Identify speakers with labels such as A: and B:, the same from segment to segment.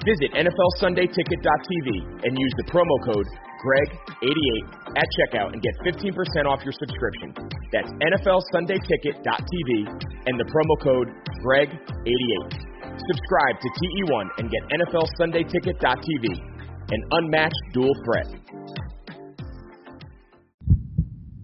A: Visit NFLSundayTicket.tv and use the promo code GREG88 at checkout and get 15% off your subscription. That's NFLSundayTicket.tv and the promo code GREG88. Subscribe to TE1 and get NFLSundayTicket.tv, an unmatched dual threat.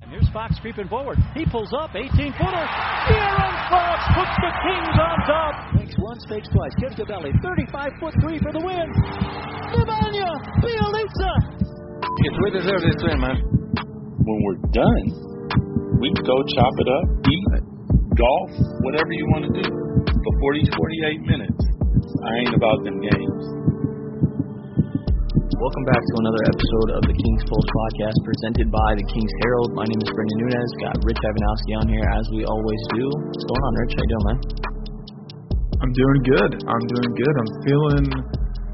B: And here's Fox creeping forward. He pulls up, 18 footer. De'Aaron Fox puts the Kings on top. Fakes once, fakes twice. Gives to belly. 35 foot three for the win. Nemanja Bjelica.
C: Yes, we deserve this win, man.
D: When we're done, we go chop it up, eat, golf, whatever you want to do. But 40, 48 minutes, I ain't about them games.
E: Welcome back to another episode of the King's Pulse podcast presented by the King's Herald. My name is Brendan Nunez. Got Rich Ivanowski on here as we always do. What's going on, Rich? How you doing, man?
F: I'm doing good. I'm doing good. I'm feeling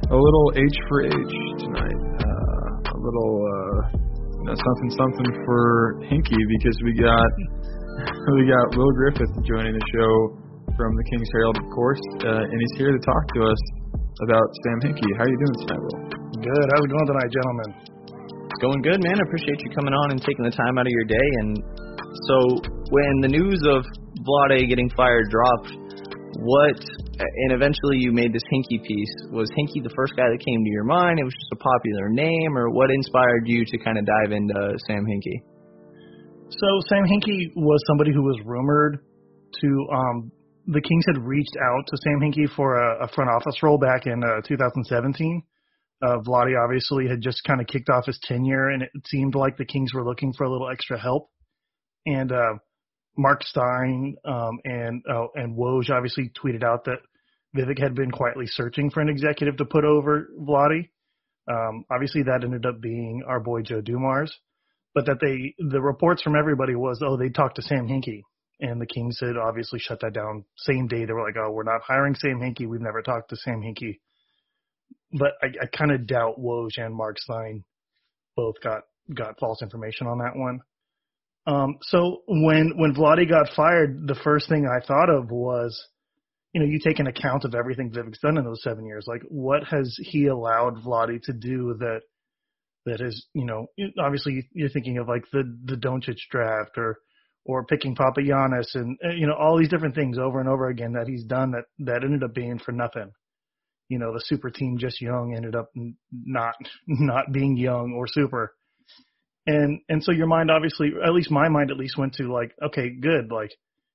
F: a little H for H tonight. Uh, a little uh, you know, something something for Hinkie because we got we got Will Griffith joining the show from the King's Herald, of course, uh, and he's here to talk to us about Sam Hinkie. How are you doing tonight, Will?
G: Good. How's it going tonight, gentlemen?
E: It's going good, man. I appreciate you coming on and taking the time out of your day. And so, when the news of Vlade getting fired dropped, what and eventually you made this Hinkie piece. Was Hinkie the first guy that came to your mind? It was just a popular name, or what inspired you to kind of dive into Sam Hinkie?
G: So Sam Hinkie was somebody who was rumored to. um The Kings had reached out to Sam Hinkie for a, a front office role back in uh, 2017. Uh, Vlade obviously had just kind of kicked off his tenure, and it seemed like the Kings were looking for a little extra help. And uh, Mark Stein um, and uh, and Woj obviously tweeted out that Vivek had been quietly searching for an executive to put over Vlade. Um, obviously, that ended up being our boy Joe Dumars, but that they the reports from everybody was oh they talked to Sam Hinkie, and the Kings had obviously shut that down same day. They were like oh we're not hiring Sam Hinkie. We've never talked to Sam Hinkie. But I, I kind of doubt Woj and Mark Stein both got got false information on that one. Um, so when when Vlade got fired, the first thing I thought of was, you know, you take an account of everything Vivek's done in those seven years. Like, what has he allowed Vlade to do that that is, you know, obviously you're thinking of like the the Doncic draft or or picking Papagiannis and you know all these different things over and over again that he's done that that ended up being for nothing. You know, the super team just young ended up not not being young or super and and so your mind obviously at least my mind at least went to like okay good like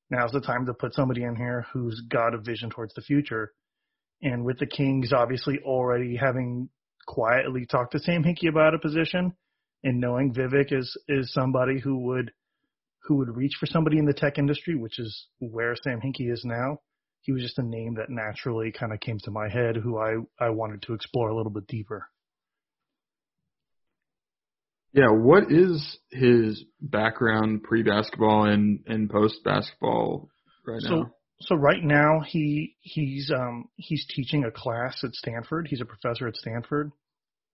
G: now's the time to put somebody in here who's got a vision towards the future. And with the kings obviously already having quietly talked to sam hinkie about a position and knowing vivek is is somebody who would who would reach for somebody in the tech industry which is where sam hinkie is now he was just a name that naturally kind of came to my head who i i wanted to explore a little bit deeper
F: Yeah, what is his background pre-basketball and and post-basketball right now?
G: so,
F: now?
G: So right now he he's um he's teaching a class at Stanford. He's a professor at Stanford,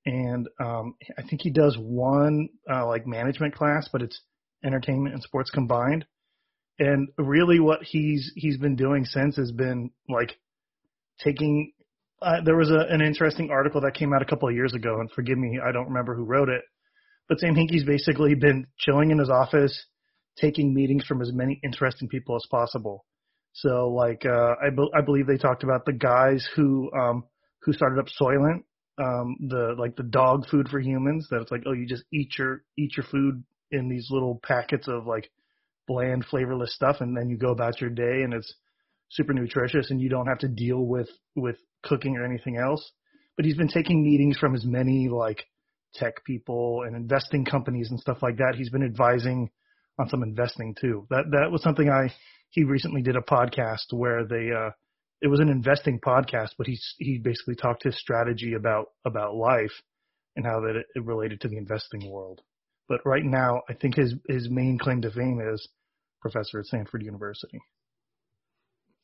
G: and um I think he does one uh, like management class, but it's entertainment and sports combined. And really, what he's he's been doing since has been like taking. Uh, there was a, an interesting article that came out a couple of years ago, and forgive me, I don't remember who wrote it but Sam Hinkie's basically been chilling in his office, taking meetings from as many interesting people as possible. So, like, uh, I, be- I believe they talked about the guys who um, who started up Soylent um, the like the dog food for humans. That it's like, oh, you just eat your eat your food in these little packets of like bland, flavorless stuff, and then you go about your day, and it's super nutritious, and you don't have to deal with with cooking or anything else. But he's been taking meetings from as many like tech people and investing companies and stuff like that. He's been advising on some investing too. That that was something I he recently did a podcast where they uh it was an investing podcast, but he he basically talked his strategy about about life and how that it, it related to the investing world. But right now, I think his his main claim to fame is professor at Stanford University.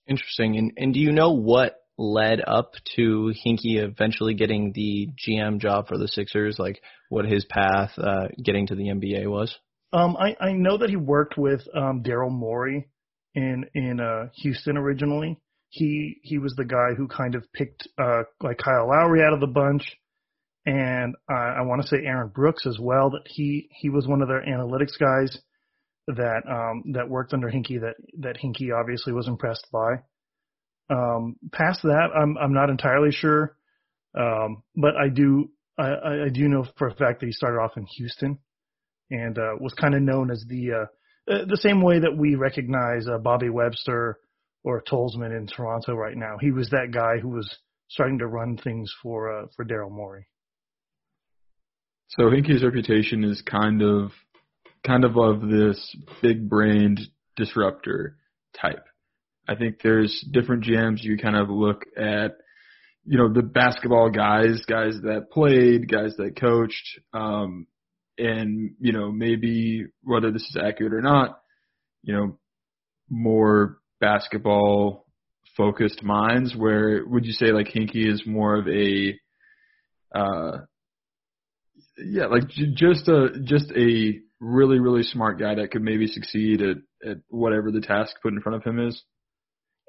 E: Interesting. And and do you know what led up to Hinkie eventually getting the GM job for the Sixers? Like what his path uh, getting to the NBA was?
G: Um, I I know that he worked with um, Daryl Morey in in uh, Houston originally. He he was the guy who kind of picked uh, like Kyle Lowry out of the bunch, and uh, I want to say Aaron Brooks as well. That he he was one of their analytics guys that um, that worked under Hinkie that that Hinkie obviously was impressed by. Um, past that, I'm I'm not entirely sure, um, but I do I, I do know for a fact that he started off in Houston, and uh, was kind of known as the uh, uh, the same way that we recognize uh, Bobby Webster or Tolzman in Toronto right now. He was that guy who was starting to run things for uh, for Daryl Morey.
F: So Hinkie's reputation is kind of kind of of this big brained disruptor type. I think there's different GMs you kind of look at, you know, the basketball guys, guys that played, guys that coached, um, and, you know, maybe whether this is accurate or not, you know, more basketball focused minds where would you say like Hinkie is more of a, uh, yeah, like j- just a, just a really, really smart guy that could maybe succeed at, at whatever the task put in front of him is?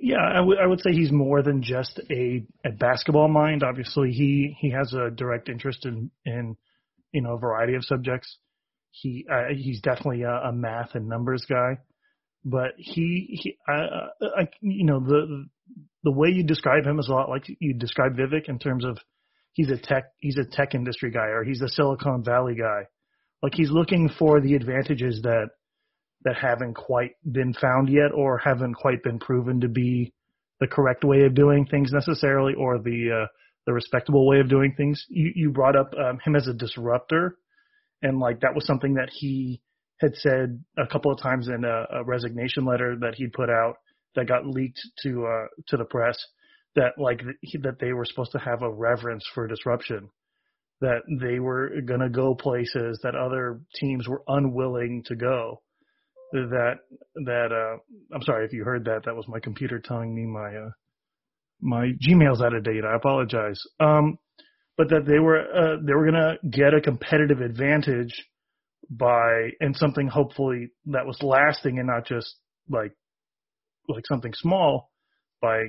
G: Yeah, I would would say he's more than just a, a basketball mind. Obviously, he he has a direct interest in in you know a variety of subjects. He uh, he's definitely a, a math and numbers guy, but he he I, I you know the the way you describe him is a lot like you describe Vivek in terms of he's a tech he's a tech industry guy or he's a Silicon Valley guy. Like he's looking for the advantages that that haven't quite been found yet or haven't quite been proven to be the correct way of doing things necessarily or the uh, the respectable way of doing things. You you brought up um, him as a disruptor, and like that was something that he had said a couple of times in a, a resignation letter that he'd put out that got leaked to uh, to the press that like that they were supposed to have a reverence for disruption that they were going to go places that other teams were unwilling to go that that uh I'm sorry if you heard that that was my computer telling me my uh my Gmail's out of date. I apologize. Um but that they were uh they were going to get a competitive advantage by and something hopefully that was lasting and not just like like something small by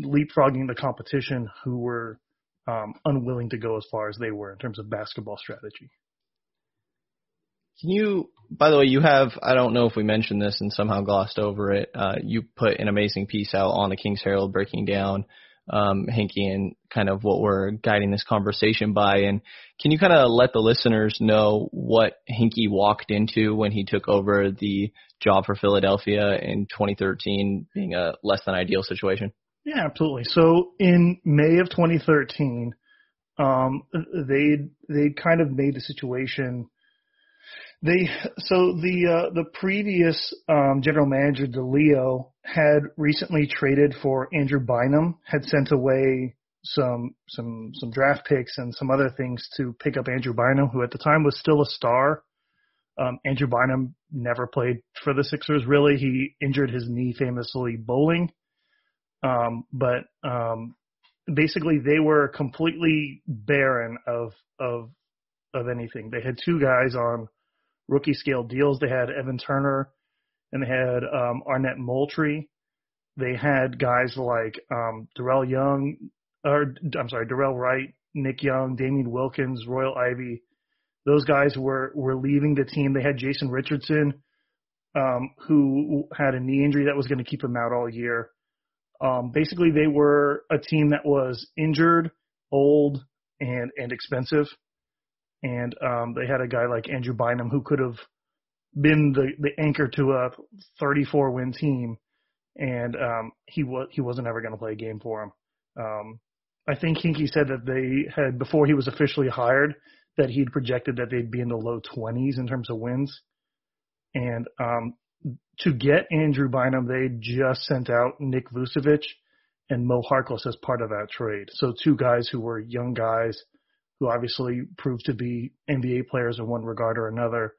G: leapfrogging the competition who were um unwilling to go as far as they were in terms of basketball strategy.
E: Can you, by the way, you have, I don't know if we mentioned this and somehow glossed over it. Uh, you put an amazing piece out on the King's Herald breaking down um, Hinkie and kind of what we're guiding this conversation by. And can you kind of let the listeners know what Hinkie walked into when he took over the job for Philadelphia in 2013 being a less than ideal situation?
G: Yeah, absolutely. So in May of 2013, um, they they kind of made the situation they so the uh, the previous um, general manager DiLeo had recently traded for Andrew Bynum, had sent away some some some draft picks and some other things to pick up Andrew Bynum, who at the time was still a star. Um, Andrew Bynum never played for the Sixers. Really, he injured his knee famously bowling. Um, but um, basically, they were completely barren of of of anything. They had two guys on rookie scale deals. They had Evan Turner and they had um, Arnett Moultrie. They had guys like um, Darrell Young, or I'm sorry, Dorell Wright, Nick Young, Damien Wilkins, Royal Ivey. Those guys were were leaving the team. They had Jason Richardson, um, who had a knee injury that was going to keep him out all year. Um, basically, they were a team that was injured, old, and and expensive. And um, they had a guy like Andrew Bynum who could have been the the anchor to a 34 win team, and um, he was he wasn't ever going to play a game for him. Um, I think Hinkie said that they had before he was officially hired that he'd projected that they'd be in the low 20s in terms of wins. And um, to get Andrew Bynum, they just sent out Nick Vucevic and Mo Harkless as part of that trade. So two guys who were young guys who obviously proved to be NBA players in one regard or another.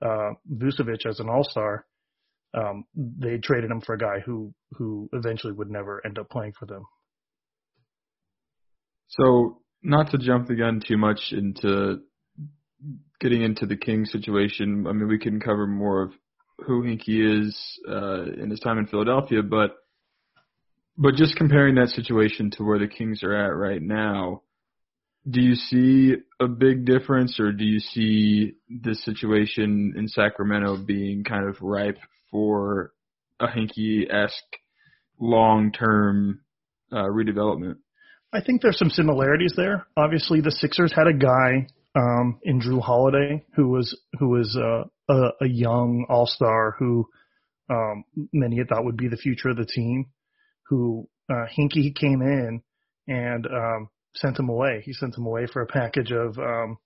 G: Uh, Vucevic as an all-star, um, they traded him for a guy who who eventually would never end up playing for them.
F: So, not to jump the gun too much into getting into the King situation, I mean, we can cover more of who Hinkie is uh, in his time in Philadelphia, but but just comparing that situation to where the Kings are at right now, do you see a big difference, or do you see this situation in Sacramento being kind of ripe for a Hinkie esque long term uh, redevelopment?
G: I think there's some similarities there. Obviously, the Sixers had a guy um, in Jrue Holiday who was who was uh, a, a young All Star who um, many had thought would be the future of the team. Who uh, Hinkie came in and um, sent him away. He sent him away for a package of um,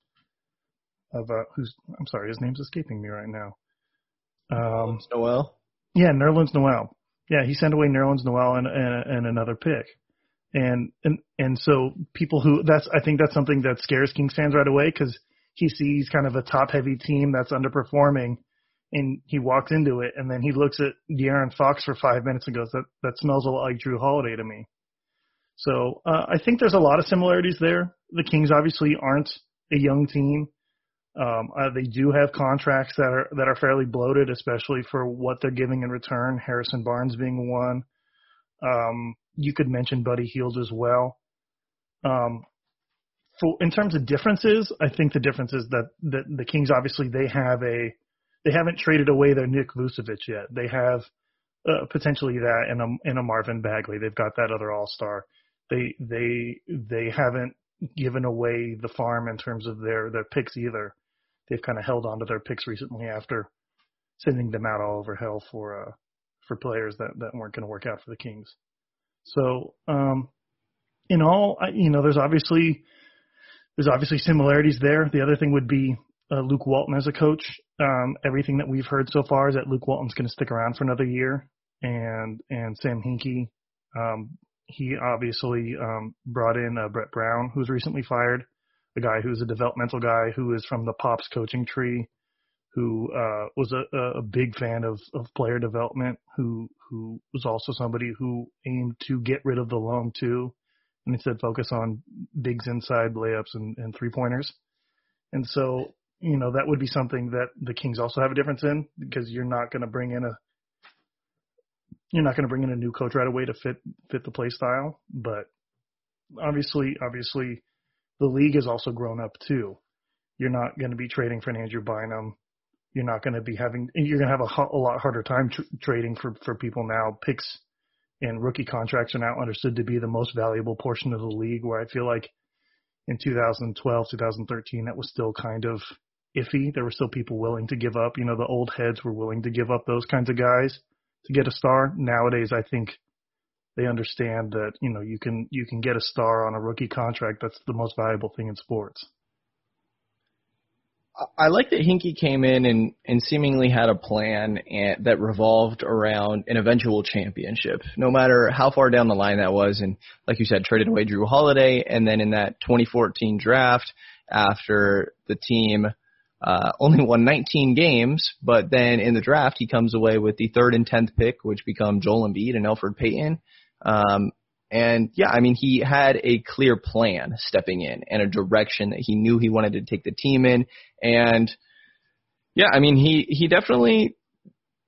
G: of uh, who's I'm sorry, his name's escaping me right now.
E: Um, Noel.
G: Yeah, Nerlens Noel. Yeah, he sent away Nerlens Noel and, and and another pick and and and so people who that's I think that's something that scares Kings fans right away because he sees kind of a top heavy team that's underperforming, and he walks into it, and then he looks at De'Aaron Fox for five minutes and goes, "That that smells a lot like Jrue Holiday to me." So uh, I think there's a lot of similarities there. The Kings obviously aren't a young team. Um, uh, they do have contracts that are that are fairly bloated, especially for what they're giving in return. Harrison Barnes being one. Um, you could mention Buddy Hield as well. Um, for in terms of differences, I think the difference is that, that the Kings obviously they have a they haven't traded away their Nick Vucevic yet. They have uh, potentially that in a in a Marvin Bagley. They've got that other All Star. They they they haven't given away the farm in terms of their their picks either. They've kind of held on to their picks recently after sending them out all over hell for uh for players that that weren't going to work out for the Kings. So, um, in all, you know, there's obviously there's obviously similarities there. The other thing would be uh, Luke Walton as a coach. Um, everything that we've heard so far is that Luke Walton's going to stick around for another year, and and Sam Hinkie, um, he obviously um, brought in uh, Brett Brown, who was recently fired, a guy who's a developmental guy who is from the Pops coaching tree, who uh, was a, a big fan of, of player development, who who was also somebody who aimed to get rid of the long two and instead focus on bigs inside layups and, and three pointers. And so, you know, that would be something that the Kings also have a difference in because you're not going to bring in a you're not going to bring in a new coach right away to fit fit the play style, but obviously obviously the league has also grown up too. You're not going to be trading for an Andrew Bynum you're not going to be having you're going to have a, a lot harder time tr- trading for for people now. Picks and rookie contracts are now understood to be the most valuable portion of the league. Where I feel like in 2012, 2013, that was still kind of iffy. There were still people willing to give up. You know, the old heads were willing to give up those kinds of guys to get a star. Nowadays, I think they understand that you know you can you can get a star on a rookie contract. That's the most valuable thing in sports.
E: I like that Hinkie came in and, and seemingly had a plan and, that revolved around an eventual championship, no matter how far down the line that was. And like you said, traded away Jrue Holiday, and then in that 2014 draft, after the team uh, only won 19 games, but then in the draft he comes away with the third and tenth pick, which become Joel Embiid and Elfrid Payton. Um, and yeah, I mean, he had a clear plan stepping in and a direction that he knew he wanted to take the team in. And yeah, I mean, he, he definitely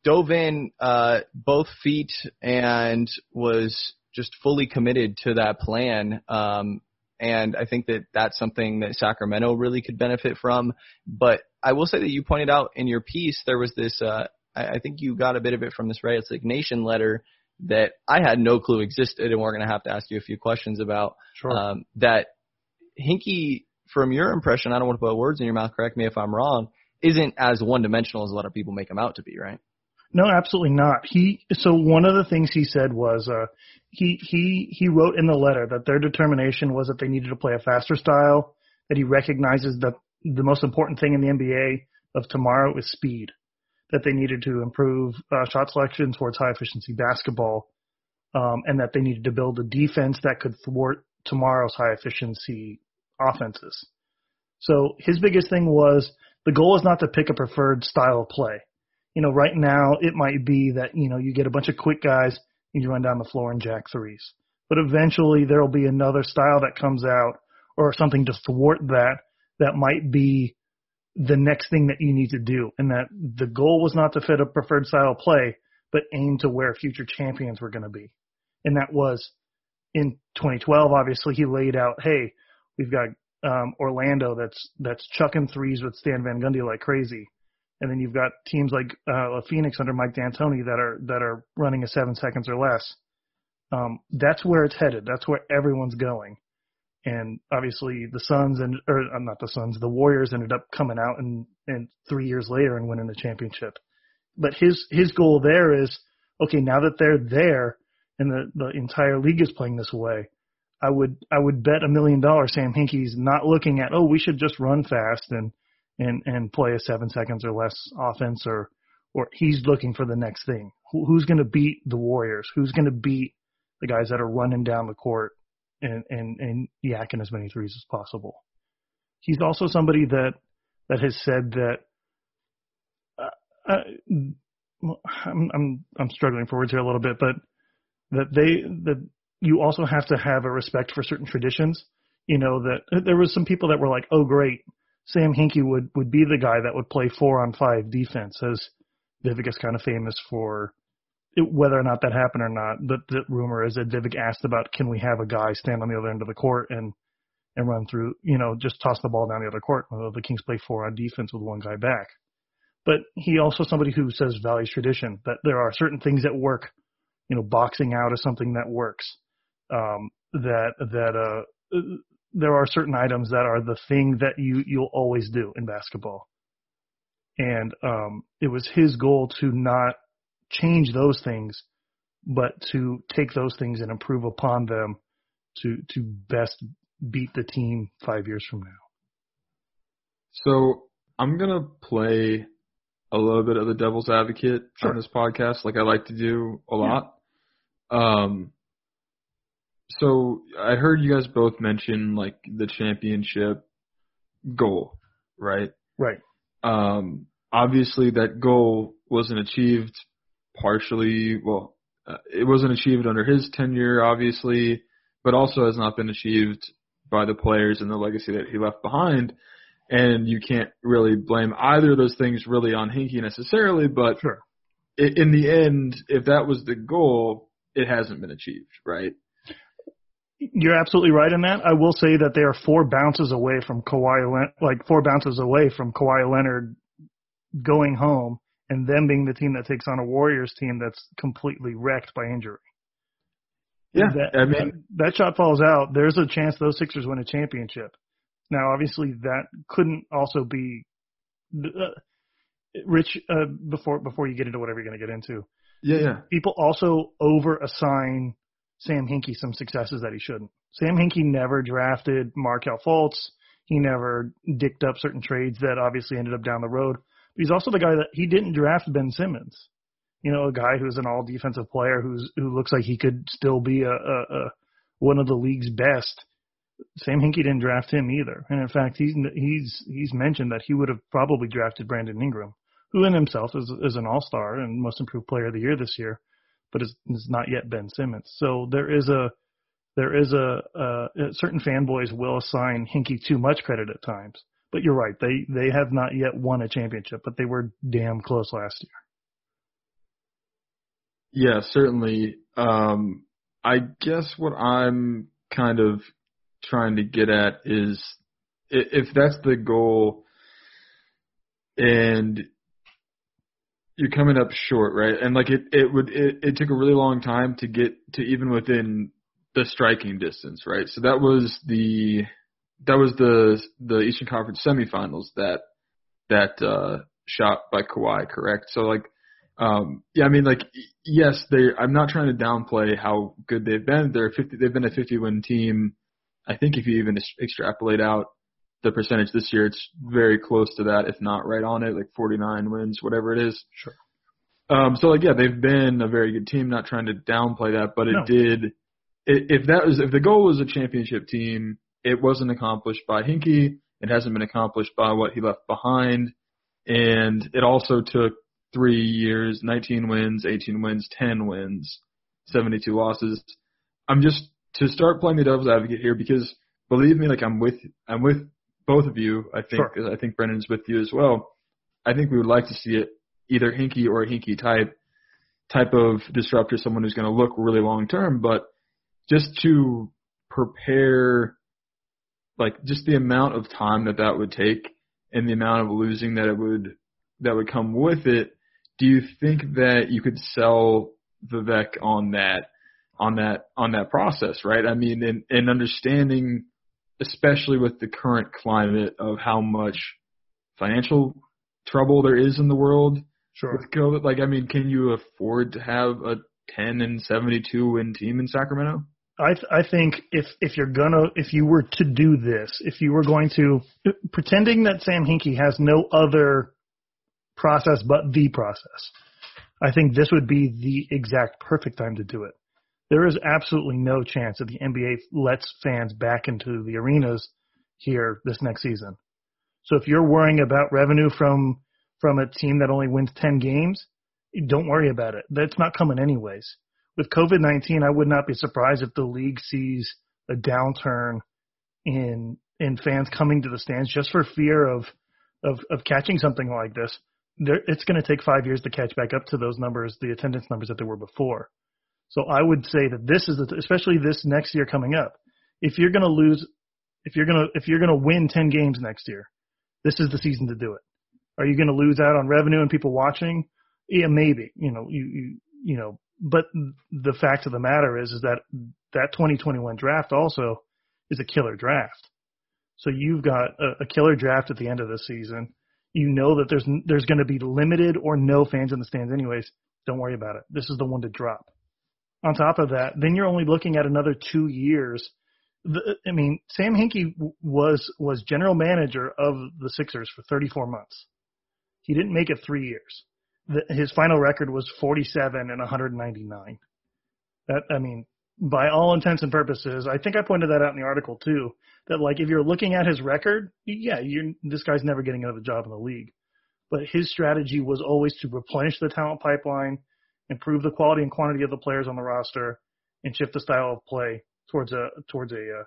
E: dove in, uh, both feet and was just fully committed to that plan. Um, and I think that that's something that Sacramento really could benefit from. But I will say that you pointed out in your piece, there was this, uh, I, I think you got a bit of it from this resignation letter that I had no clue existed, and we're going to have to ask you a few questions about.
G: Sure. Um,
E: that Hinkie, from your impression, I don't want to put words in your mouth. Correct me if I'm wrong. Isn't as one dimensional as a lot of people make him out to be, right?
G: No, absolutely not. He so one of the things he said was uh, he he he wrote in the letter that their determination was that they needed to play a faster style. That he recognizes that the most important thing in the NBA of tomorrow is speed. That they needed to improve uh, shot selection towards high efficiency basketball, um, and that they needed to build a defense that could thwart tomorrow's high efficiency offenses. So his biggest thing was the goal is not to pick a preferred style of play you know, right now it might be that, you know, you get a bunch of quick guys and you run down the floor and jack threes. But eventually there will be another style that comes out or something to thwart that that might be the next thing that you need to do. And that the goal was not to fit a preferred style of play, but aim to where future champions were going to be. And that was in 2012, obviously he laid out, hey, we've got um, Orlando that's that's chucking threes with Stan Van Gundy like crazy and then you've got teams like uh, Phoenix under Mike D'Antoni that are that are running a seven seconds or less. Um, that's where it's headed. That's where everyone's going. And obviously the Suns and or uh, not the Suns, the Warriors ended up coming out and and three years later and winning the championship. But his his goal there is okay. Now that they're there and the the entire league is playing this way, I would I would bet a million dollars Sam Hinkie's not looking at oh we should just run fast and and and play a seven seconds or less offense or or he's looking for the next thing. Who, who's going to beat the Warriors? Who's going to beat the guys that are running down the court and and and yakking as many threes as possible? He's also somebody that that has said that. Uh, uh, I'm I'm I'm struggling for words here a little bit, but that they that you also have to have a respect for certain traditions. You know that there was some people that were like, "Oh, great, Sam Hinkie would would be the guy that would play four on five defense, as Vivek is kind of famous for. It, whether or not that happened or not, the, the rumor is that Vivek asked about can we have a guy stand on the other end of the court and and run through, you know, just toss the ball down the other court. Well, the Kings play four on defense with one guy back. But he also somebody who says values tradition that there are certain things that work. You know, boxing out is something that works. Um, that that uh there are certain items that are the thing that you you'll always do in basketball. And um, it was his goal to not change those things, but to take those things and improve upon them to to best beat the team five years from now.
F: So I'm gonna play a little bit of the devil's advocate sure. on this podcast, like I like to do a lot. Yeah. Um, so I heard you guys both mention like the championship goal, right?
G: Right.
F: Um, obviously that goal wasn't achieved partially. Well, uh, it wasn't achieved under his tenure, obviously, but also has not been achieved by the players and the legacy that he left behind. And you can't really blame either of those things really on Hinkie necessarily, but
G: sure.
F: in the end, if that was the goal, it hasn't been achieved, right?
G: You're absolutely right in that. I will say that they are four bounces away from Kawhi, like four bounces away from Kawhi Leonard going home and them being the team that takes on a Warriors team that's completely wrecked by injury.
F: Yeah,
G: that,
F: I mean
G: that, that shot falls out. There's a chance those Sixers win a championship. Now, obviously, that couldn't also be. Uh, Rich, uh, before before you get into whatever you're going to get into,
F: yeah, yeah.
G: People also over assign Sam Hinkie some successes that he shouldn't. Sam Hinkie never drafted Markelle Fultz. He never dicked up certain trades that obviously ended up down the road. But he's also the guy that he didn't draft Ben Simmons. You know, a guy who's an all defensive player who's who looks like he could still be a, a, a one of the league's best. Sam Hinkie didn't draft him either, and in fact, he's he's he's mentioned that he would have probably drafted Brandon Ingram, who in himself is is an All Star and Most Improved Player of the Year this year but it's, it's not yet Ben Simmons. So there is a there is a, a certain fanboys will assign Hinkie too much credit at times. But you're right, they they have not yet won a championship, but they were damn close last
F: year. Yeah, certainly. Um, I guess what I'm kind of trying to get at is if that's the goal and you're coming up short, right? And like it, it would, it, it took a really long time to get to even within the striking distance, right? So that was the that was the the Eastern Conference semifinals that that uh, shot by Kawhi, correct? So like, um, yeah, I mean like yes, they. I'm not trying to downplay how good they've been. They're 50. They've been a 50 win team. I think if you even extrapolate out the percentage this year, it's very close to that, if not right on it, like 49 wins, whatever it is.
G: Sure.
F: Um, so like, yeah, they've been a very good team. Not trying to downplay that, but it
G: No.
F: did. It, if that was, if the goal was a championship team, it wasn't accomplished by Hinkie. It hasn't been accomplished by what he left behind, and it also took three years, 19 wins, 18 wins, 10 wins, 72 losses. I'm just to start playing the devil's advocate here because believe me, like I'm with I'm with both of you. I think
G: Sure.
F: I think Brendan's with you as well. I think we would like to see it either Hinkie or a Hinkie type type of disruptor, someone who's going to look really long term, but just to prepare, like just the amount of time that that would take and the amount of losing that it would that would come with it. Do you think that you could sell Vivek on that on that on that process, right? I mean, and, and understanding, especially with the current climate of how much financial trouble there is in the world
G: Sure.
F: with COVID. Like, I mean, can you afford to have a 10 and 72 win team in Sacramento?
G: I th- I think if if you're gonna if you were to do this, if you were going to pretending that Sam Hinkie has no other process but the process, I think this would be the exact perfect time to do it. There is absolutely no chance that the NBA lets fans back into the arenas here this next season. So if you're worrying about revenue from from a team that only wins 10 games, don't worry about it. That's not coming anyways with COVID 19, I would not be surprised if the league sees a downturn in in fans coming to the stands just for fear of of, of catching something like this. There, it's going to take five years to catch back up to those numbers, the attendance numbers that there were before. So I would say that this is, especially this next year coming up. If you're going to lose, if you're going to if you're going to win 10 games next year, this is the season to do it. Are you going to lose out on revenue and people watching? Yeah, maybe. You know, you you you know, but the fact of the matter is, is that that 2021 draft also is a killer draft. So you've got a, a killer draft at the end of the season. You know that there's there's going to be limited or no fans in the stands anyways. Don't worry about it. This is the one to drop. On top of that, then you're only looking at another two years. The, I mean, Sam Hinkie was was general manager of the Sixers for 34 months. He didn't make it three years the, his final record was 47 and 199. That I mean, by all intents and purposes, I think I pointed that out in the article too. That like if you're looking at his record, yeah, you this guy's never getting another job in the league. But his strategy was always to replenish the talent pipeline, improve the quality and quantity of the players on the roster, and shift the style of play towards a towards a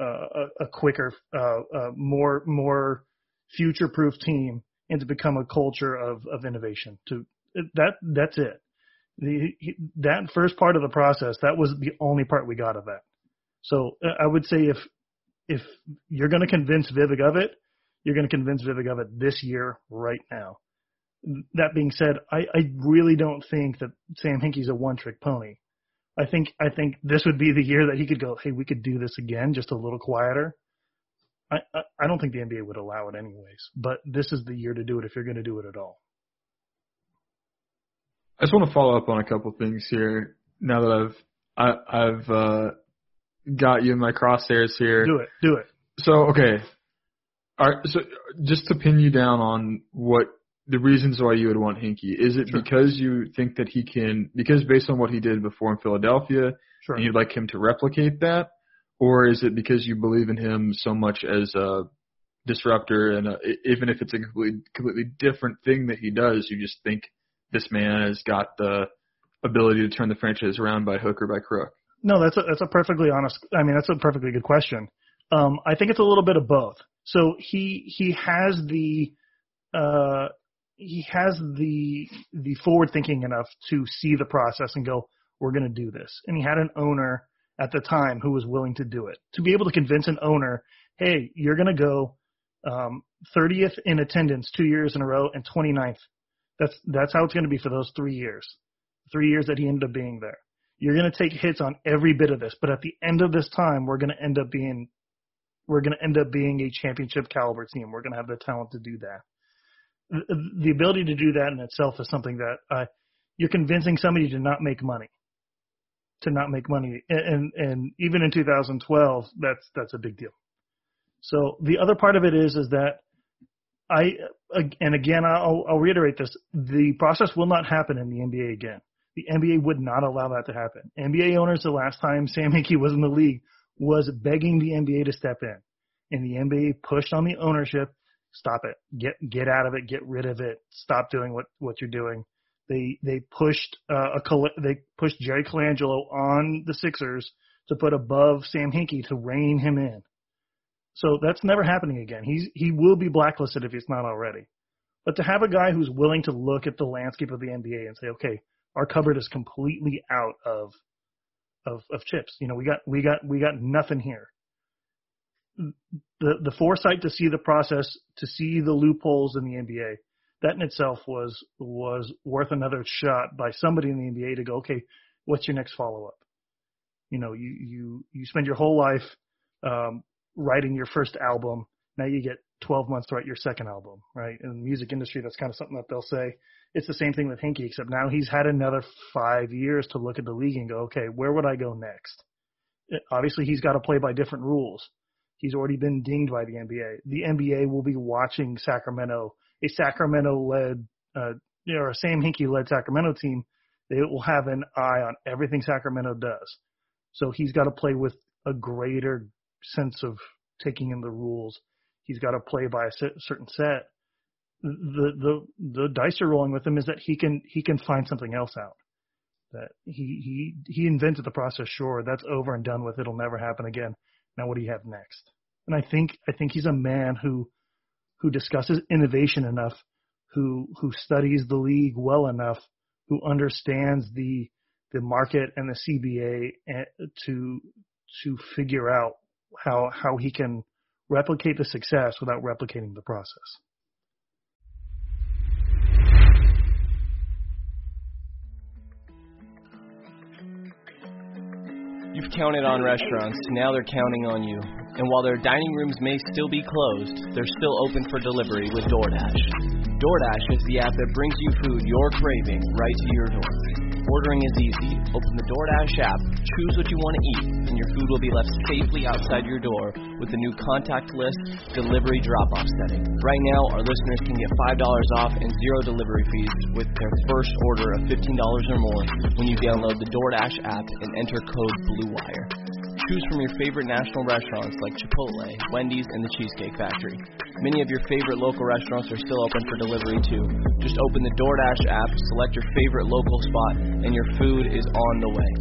G: uh, a, a quicker, uh, uh, more more future-proof team and to become a culture of, of innovation. To that, that's it. The, he, that first part of the process, that was the only part we got of that. So uh, I would say if if you're going to convince Vivek of it, you're going to convince Vivek of it this year, right now. That being said, I, I really don't think that Sam Hinkie's a one-trick pony. I think I think this would be the year that he could go, hey, we could do this again, just a little quieter. I, I, I don't think the NBA would allow it anyways, but this is the year to do it if you're going to do it at all.
F: I just want to follow up on a couple things here. Now that I've I, I've uh, got you in my crosshairs here.
G: Do it, do it.
F: So okay, all right. So just to pin you down on what the reasons why you would want Hinkie is it
G: Sure.
F: because you think that he can because based on what he did before in Philadelphia,
G: Sure.
F: and you'd like him to replicate that, or is it because you believe in him so much as a disruptor and a, even if it's a completely completely different thing that he does, you just think this man has got the ability to turn the franchise around by hook or by crook.
G: No, that's a, that's a perfectly honest. I mean, that's a perfectly good question. Um, I think it's a little bit of both. So he he has the uh, he has the the forward thinking enough to see the process and go, we're going to do this. And he had an owner at the time who was willing to do it. To be able to convince an owner, hey, you're going to go um, 30th in attendance two years in a row and 29th. That's that's how it's going to be for those three years. Three years that he ended up being there you're going to take hits on every bit of this, but at the end of this time, we're going to end up being we're going to end up being a championship caliber team. We're going to have the talent to do that. The, ability to do that in itself is something that uh, you're convincing somebody to not make money, to not make money, and, and and even in 2012, that's that's a big deal. So the other part of it is is that I and again I'll, I'll reiterate this: the process will not happen in the NBA again. The NBA would not allow that to happen. NBA owners, the last time Sam Hinkie was in the league, was begging the NBA to step in, and the NBA pushed on the ownership, stop it, get get out of it, get rid of it, stop doing what what you're doing. They they pushed uh, a they pushed Jerry Colangelo on the Sixers to put above Sam Hinkie to rein him in. So that's never happening again. He's he will be blacklisted if he's not already. But to have a guy who's willing to look at the landscape of the NBA and say, okay, our cupboard is completely out of of of chips. You know, we got we got we got nothing here. The the foresight to see the process, to see the loopholes in the NBA, that in itself was was worth another shot by somebody in the NBA to go, okay, what's your next follow up? You know, you you you spend your whole life um, writing your first album. Now you get 12 months to write your second album, right? In the music industry, that's kind of something that they'll say it's the same thing with Hinkie, except now he's had another five years to look at the league and go, okay, where would I go next? It, obviously, he's got to play by different rules. He's already been dinged by the NBA. The NBA will be watching Sacramento, a Sacramento-led, uh, you know, or a Sam Hinkie-led Sacramento team. They will have an eye on everything Sacramento does. So he's got to play with a greater sense of taking in the rules. He's got to play by a certain set the the the dice are rolling with him is that he can he can find something else out. That he he he invented the process. Sure, that's over and done with. It'll never happen again. Now, what do you have next? And I think I think he's a man who who discusses innovation enough, who who studies the league well enough, who understands the the market and the CBA eh, to to figure out how how he can replicate the success without replicating the process.
H: You've counted on restaurants, now they're counting on you. And while their dining rooms may still be closed, they're still open for delivery with DoorDash. DoorDash is the app that brings you food you're craving right to your door. Ordering is easy. Open the DoorDash app, choose what you want to eat, and your food will be left safely outside your door with the new contactless delivery drop off setting. Right now, our listeners can get $5 off and zero delivery fees with their first order of $15 or more when you download the DoorDash app and enter code BLUEWIRE. Choose from your favorite national restaurants like Chipotle, Wendy's, and the Cheesecake Factory. Many of your favorite local restaurants are still open for delivery too. Just open the DoorDash app, select your favorite local spot, and your food is on the way.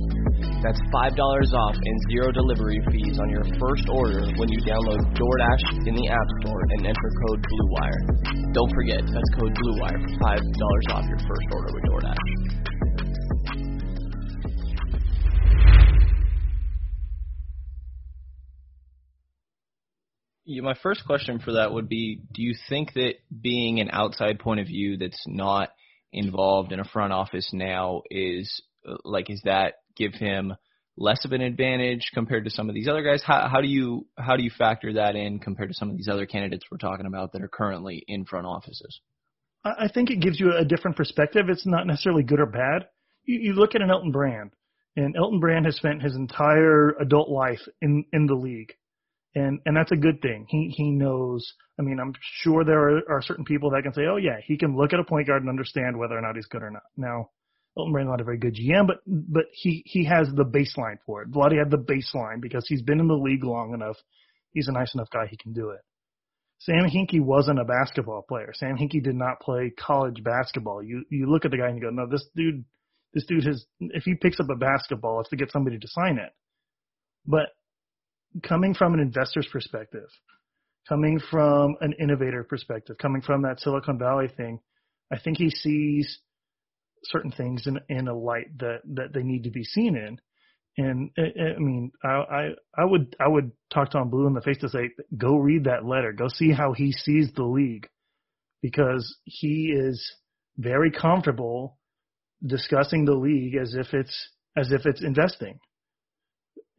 H: That's $5 off and zero delivery fees on your first order when you download DoorDash in the App Store and enter code BLUEWIRE. Don't forget, that's code BLUEWIRE for $5 off your first order with DoorDash.
E: Yeah, my first question for that would be do you think that being an outside point of view that's not involved in a front office now is uh, like is that give him less of an advantage compared to some of these other guys? How how do you how do you factor that in compared to some of these other candidates we're talking about that are currently in front offices?
G: I think it gives you a different perspective. It's not necessarily good or bad. You, you look at an Elton Brand and Elton Brand has spent his entire adult life in in the league and and that's a good thing. He he knows. I mean, I'm sure there are, are certain people that can say, oh yeah, he can look at a point guard and understand whether or not he's good or not. Now, Elton Brand's not a very good GM, but but he he has the baseline for it. Vlade had the baseline because he's been in the league long enough. He's a nice enough guy. He can do it. Sam Hinkie wasn't a basketball player. Sam Hinkie did not play college basketball. You you look at the guy and you go, no, this dude, this dude has. If he picks up a basketball, it's to get somebody to sign it. But coming from an investor's perspective, coming from an innovator perspective, coming from that Silicon Valley thing, I think he sees certain things in in a light that that they need to be seen in. And I mean, I, I I would I would talk Tom Blue in the face to say, go read that letter, go see how he sees the league, because he is very comfortable discussing the league as if it's as if it's investing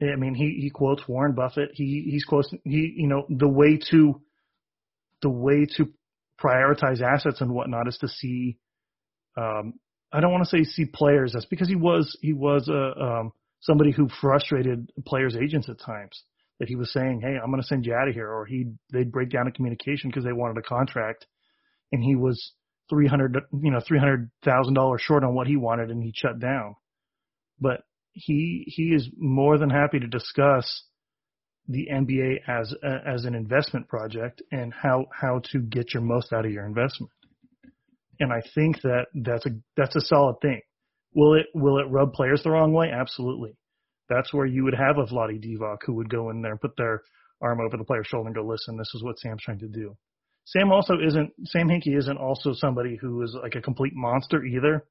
G: I mean, he he quotes Warren Buffett. He he's quotes he you know the way to the way to prioritize assets and whatnot is to see. Um, I don't want to say see players. That's because he was he was a um, somebody who frustrated players' agents at times. That he was saying, "Hey, I'm going to send you out of here," or he they'd break down a communication because they wanted a contract, and he was three hundred you know three hundred thousand dollars short on what he wanted, and he shut down. But he he is more than happy to discuss the NBA as as an investment project and how how to get your most out of your investment. And I think that that's a that's a solid thing. Will it will it rub players the wrong way? Absolutely. That's where you would have a Vlade Divac who would go in there and put their arm over the player's shoulder and go, listen, this is what Sam's trying to do. Sam also isn't Sam Hinkie isn't also somebody who is like a complete monster either.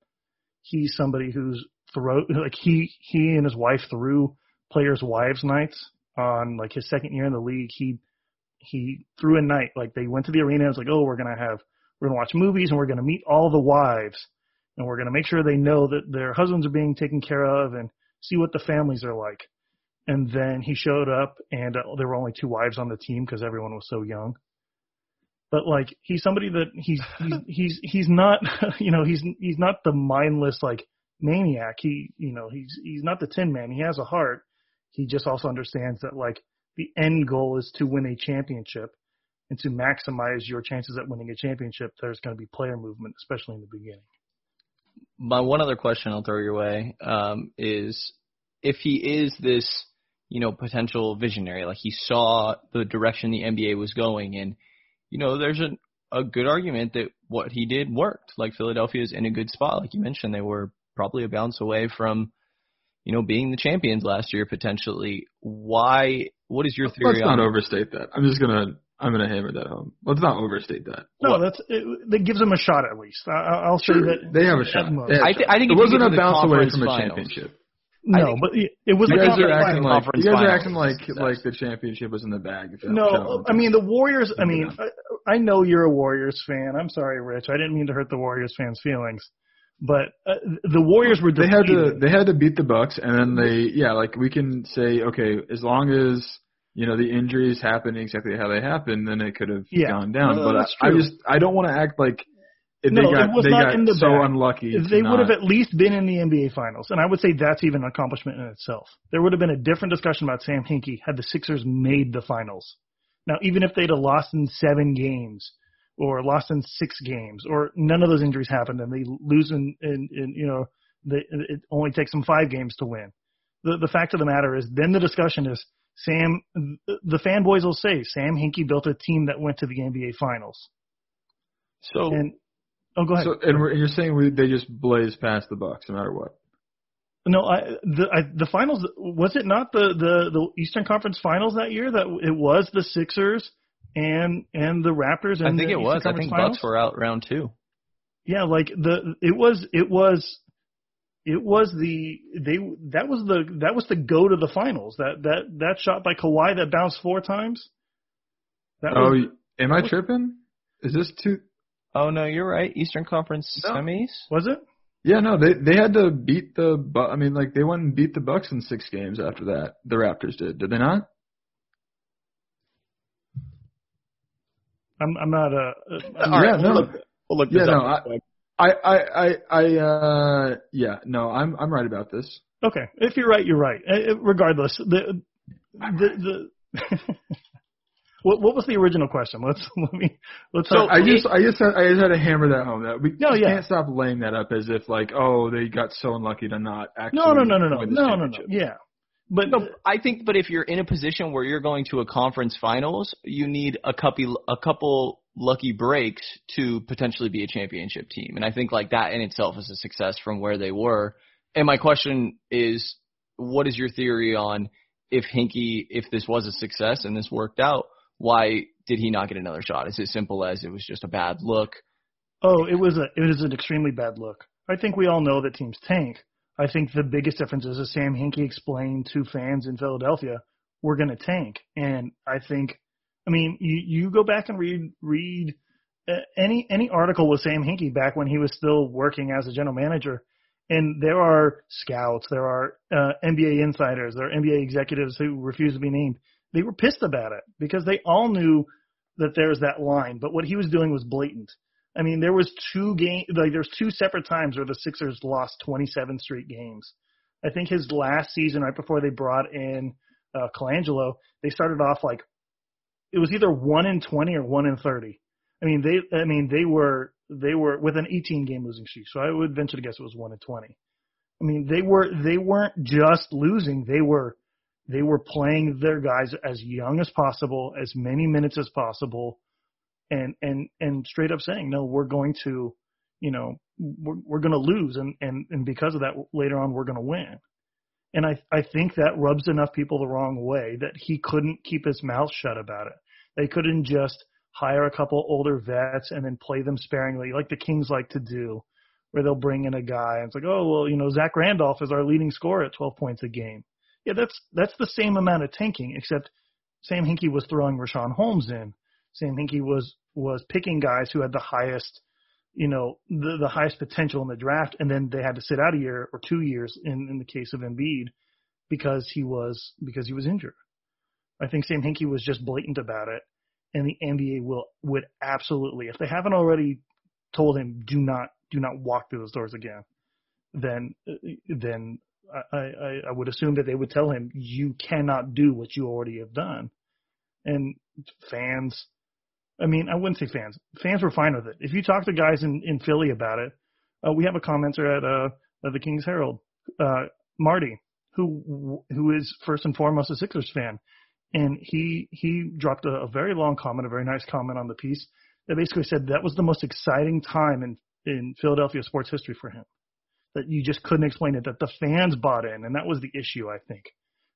G: He's somebody who's throw like he he and his wife threw players' wives nights on like his second year in the league. He he threw a night like they went to the arena and was like, oh, we're gonna have we're gonna watch movies and we're gonna meet all the wives and we're gonna make sure they know that their husbands are being taken care of and see what the families are like. And then he showed up, and uh, there were only two wives on the team because everyone was so young. But like he's somebody that he's he's he's he's not you know he's he's not the mindless like maniac. He you know he's he's not the Tin Man. He has a heart. He just also understands that like the end goal is to win a championship, and to maximize your chances at winning a championship, there's going to be player movement, especially in the beginning
E: my one other question I'll throw your way um, is if he is this, you know, potential visionary, like he saw the direction the NBA was going, and you know, there's a a good argument that what he did worked. Like Philadelphia is in a good spot, like you mentioned, they were probably a bounce away from, you know, being the champions last year potentially. Why? What is your theory?
F: Let's not overstate that. I'm just gonna I'm going to hammer that home. Let's not overstate that.
G: No, what? that's it, that gives them a shot at least. I, will
F: sure,
G: say that
F: they have a shot. Have
E: I, th- I, think
F: it wasn't a bounce away from
E: finals.
F: a championship.
G: No, but it was.
F: You
G: like
F: guys are acting like you guys are acting like
E: success.
F: like the championship was in the bag.
G: No, I mean the Warriors. I mean, I, I know you're a Warriors fan. I'm sorry, Rich. I didn't mean to hurt the Warriors fans' feelings, but uh, the Warriors were.
F: Defeated. They had to they had to beat the Bucks, and then they yeah, like we can say okay, as long as you know the injuries happened exactly how they happened, then it could have
G: yeah.
F: gone down.
G: No,
F: but I, I, just I don't want to act like if
G: no,
F: they got
G: it was
F: they
G: not
F: got
G: in the
F: so
G: bag.
F: unlucky.
G: They would have at least been in the NBA Finals, and I would say that's even an accomplishment in itself. There would have been a different discussion about Sam Hinkie had the Sixers made the Finals. Now, even if they'd have lost in seven games or lost in six games, or none of those injuries happened, and they lose in, in, in you know, they, it only takes them five games to win. The the fact of the matter is, then the discussion is Sam, the fanboys will say Sam Hinkie built a team that went to the NBA Finals.
E: So,
G: and oh, go ahead.
F: So, and we're, you're saying we, they just blaze past the Bucks no matter what.
G: No, I, the I, the finals was it not the, the the Eastern Conference Finals that year that it was the Sixers and and the Raptors. And
E: I think
G: the
E: it was. I think
G: finals?
E: Bucks were out round two.
G: Yeah, like the it was it was it was the they that was the that was the go to the finals. That that that shot by Kawhi that bounced four times. That
F: oh,
G: was,
F: am I tripping? Is this two?
E: Oh no, you're right. Eastern Conference
F: No.
E: semis.
G: was it?
F: Yeah, no, they they had to beat the. Bu- I mean, like they went and beat the Bucks in six games after that. The Raptors did, did they not?
G: I'm I'm not a. I'm
F: All right,
G: not-
F: no.
A: We'll look, we'll look
F: Yeah,
A: this
F: no. I, I, I, I, uh, yeah, no, I'm, I'm right about this.
G: Okay, if you're right, you're right. Uh, Regardless, the the the. what what was the original question? Let's let me let's.
F: So I just, I just, had, I just had to hammer that home. That we
G: No,
F: just
G: yeah.
F: can't stop laying that up as if like, oh, they got so unlucky to not actually.
G: no no no no no
F: win
G: no no no yeah, but
E: No, I think, but if you're in a position where you're going to a conference finals, you need a couple, a couple lucky breaks to potentially be a championship team, and I think like that in itself is a success from where they were. And my question is, what is your theory on if Hinkie, if this was a success and this worked out, why did he not get another shot? Is it simple as it was just a bad look?
G: Oh, it was a it was an extremely bad look. I think we all know that teams tank. I think the biggest difference is as Sam Hinkie explained to fans in Philadelphia, we're going to tank. And I think, I mean, you, you go back and read read uh, any any article with Sam Hinkie back when he was still working as a general manager, And there are scouts, there are uh, NBA insiders, there are NBA executives who refuse to be named. They were pissed about it because they all knew that there's that line, but what he was doing was blatant. I mean, there was two game like there's two separate times where the Sixers lost 27 straight games. I think his last season, right before they brought in uh, Colangelo, they started off like it was either one in 20 or one in 30. I mean, they I mean they were they were with an 18 game losing streak, so I would venture to guess it was one in 20. I mean, they were they weren't just losing; they were they were playing their guys as young as possible, as many minutes as possible, and and and straight up saying, no, we're going to, you know, we're we're going to lose, and and and because of that, later on we're going to win. And I I think that rubs enough people the wrong way that he couldn't keep his mouth shut about it. They couldn't just hire a couple older vets and then play them sparingly, like the Kings like to do, where they'll bring in a guy and it's like, oh well, you know, Zach Randolph is our leading scorer at 12 points a game. Yeah, that's that's the same amount of tanking, except Sam Hinkie was throwing Richaun Holmes in. Hinkie was was picking guys who had the highest, you know, the the highest potential in the draft, and then they had to sit out a year or two years in in the case of Embiid because he was because he was injured. I think Sam Hinkie was just blatant about it, and the NBA will would absolutely, if they haven't already told him, do not do not walk through those doors again, then then I, I, I would assume that they would tell him, you cannot do what you already have done. And fans, I mean, I wouldn't say fans. Fans were fine with it. If you talk to guys in, in Philly about it, uh, we have a commenter at, uh, at the King's Herald, uh, Marty, who, who is first and foremost a Sixers fan. And he, he dropped a, a very long comment, a very nice comment on the piece that basically said that was the most exciting time in, in Philadelphia sports history for him that you just couldn't explain it, that the fans bought in. And that was the issue, I think.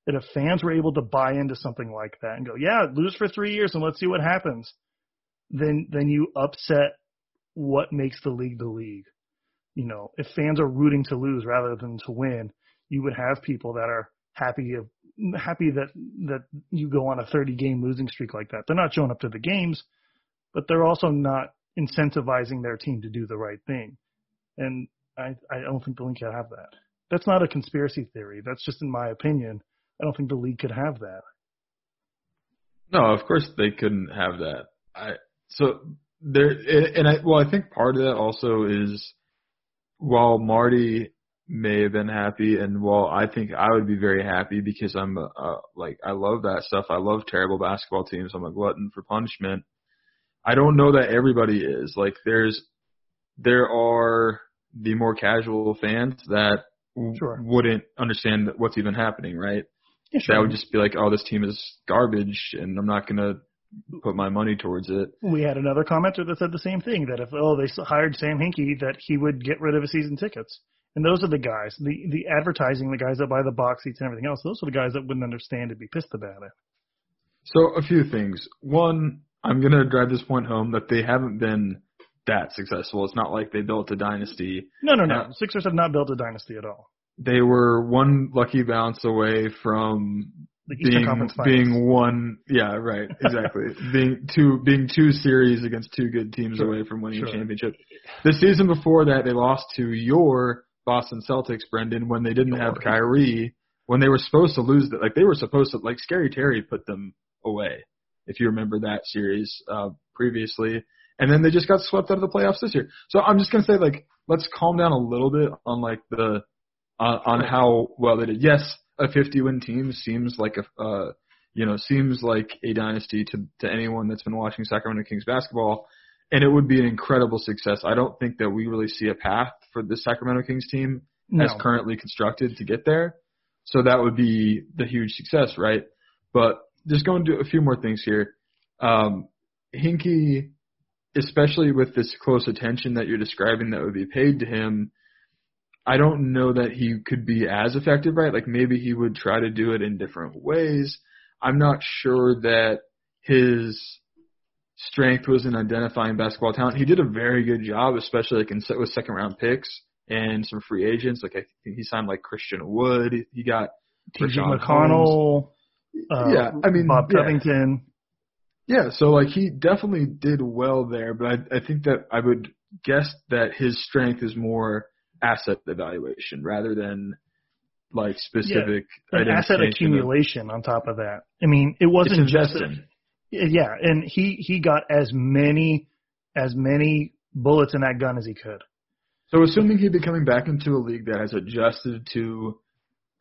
G: That if fans were able to buy into something like that and go, yeah, lose for three years and let's see what happens, then then you upset what makes the league the league. You know, if fans are rooting to lose rather than to win, you would have people that are happy of happy that that you go on a 30 game losing streak like that. They're not showing up to the games, but they're also not incentivizing their team to do the right thing. And I, I don't think the league could have that. That's not a conspiracy theory. That's just in my opinion. I don't think the league could have that.
F: No, of course they couldn't have that. I so there and I well I think part of that also is while Marty may have been happy and while I think I would be very happy because I'm uh, like I love that stuff. I love terrible basketball teams. I'm a glutton for punishment. I don't know that everybody is. Like there's there are the more casual fans that
G: sure.
F: wouldn't understand what's even happening, right?
G: Yeah, sure.
F: That would just be like, oh, this team is garbage, and I'm not gonna put my money towards it.
G: We had another commenter that said the same thing that if oh they hired Sam Hinkie that he would get rid of his season tickets. And those are the guys, the the advertising, the guys that buy the box seats and everything else. Those are the guys that wouldn't understand and be pissed about it.
F: So a few things. One, I'm gonna drive this point home that they haven't been that successful. It's not like they built a dynasty.
G: No, no, no. Uh, Sixers have not built a dynasty at all.
F: They were one lucky bounce away from being being one. Yeah, right. Exactly. being two being two series against two good teams
G: Sure.
F: away from winning
G: Sure.
F: a championship. The season before that, they lost to your Boston Celtics, Brendan, when they didn't have Kyrie. When they were supposed to lose, that like they were supposed to like Scary Terry put them away. If you remember that series uh, previously, and then they just got swept out of the playoffs this year. So I'm just gonna say like let's calm down a little bit on like the uh, on how well they did. Yes, a 50 win team seems like a uh, you know seems like a dynasty to to anyone that's been watching Sacramento Kings basketball, and it would be an incredible success. I don't think that we really see a path for the Sacramento Kings team
G: No.
F: as currently constructed to get there. So that would be the huge success, right? But just going to a few more things here. Um, Hinkie, especially with this close attention that you're describing that would be paid to him, I don't know that he could be as effective, right? Like maybe he would try to do it in different ways. I'm not sure that his strength was in identifying basketball talent. He did a very good job, especially like in with second round picks and some free agents. Like I think he signed like Christian Wood. He got
G: T.J. McConnell, uh,
F: yeah, I mean
G: Bob
F: yeah.
G: Covington.
F: Yeah, so like he definitely did well there, but I, I think that I would guess that his strength is more asset evaluation rather than like specific
G: an asset
F: identification of-
G: accumulation on top of that. I mean, it wasn't just yeah, and he he got as many as many bullets in that gun as he could.
F: So assuming he'd be coming back into a league that has adjusted to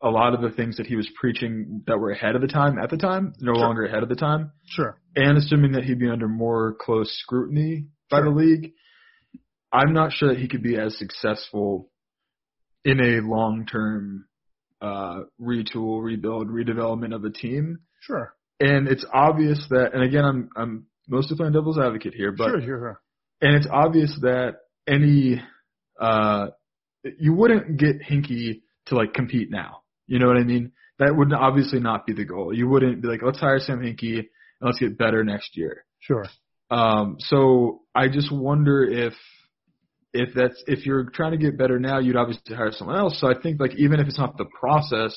F: a lot of the things that he was preaching that were ahead of the time at the time, no
G: Sure.
F: longer ahead of the time,
G: Sure.
F: and assuming that he'd be under more close scrutiny by the league, I'm not sure that he could be as successful in a long-term uh, retool, rebuild, redevelopment of a team.
G: Sure.
F: And it's obvious that, and again, I'm I'm mostly playing devil's advocate here, but
G: sure, sure, sure.
F: and it's obvious that any uh you wouldn't get Hinkie to like compete now. You know what I mean? That would obviously not be the goal. You wouldn't be like, let's hire Sam Hinkie and let's get better next year.
G: Sure.
F: Um so I just wonder if if that's if you're trying to get better now, you'd obviously hire someone else. So I think like even if it's not the process,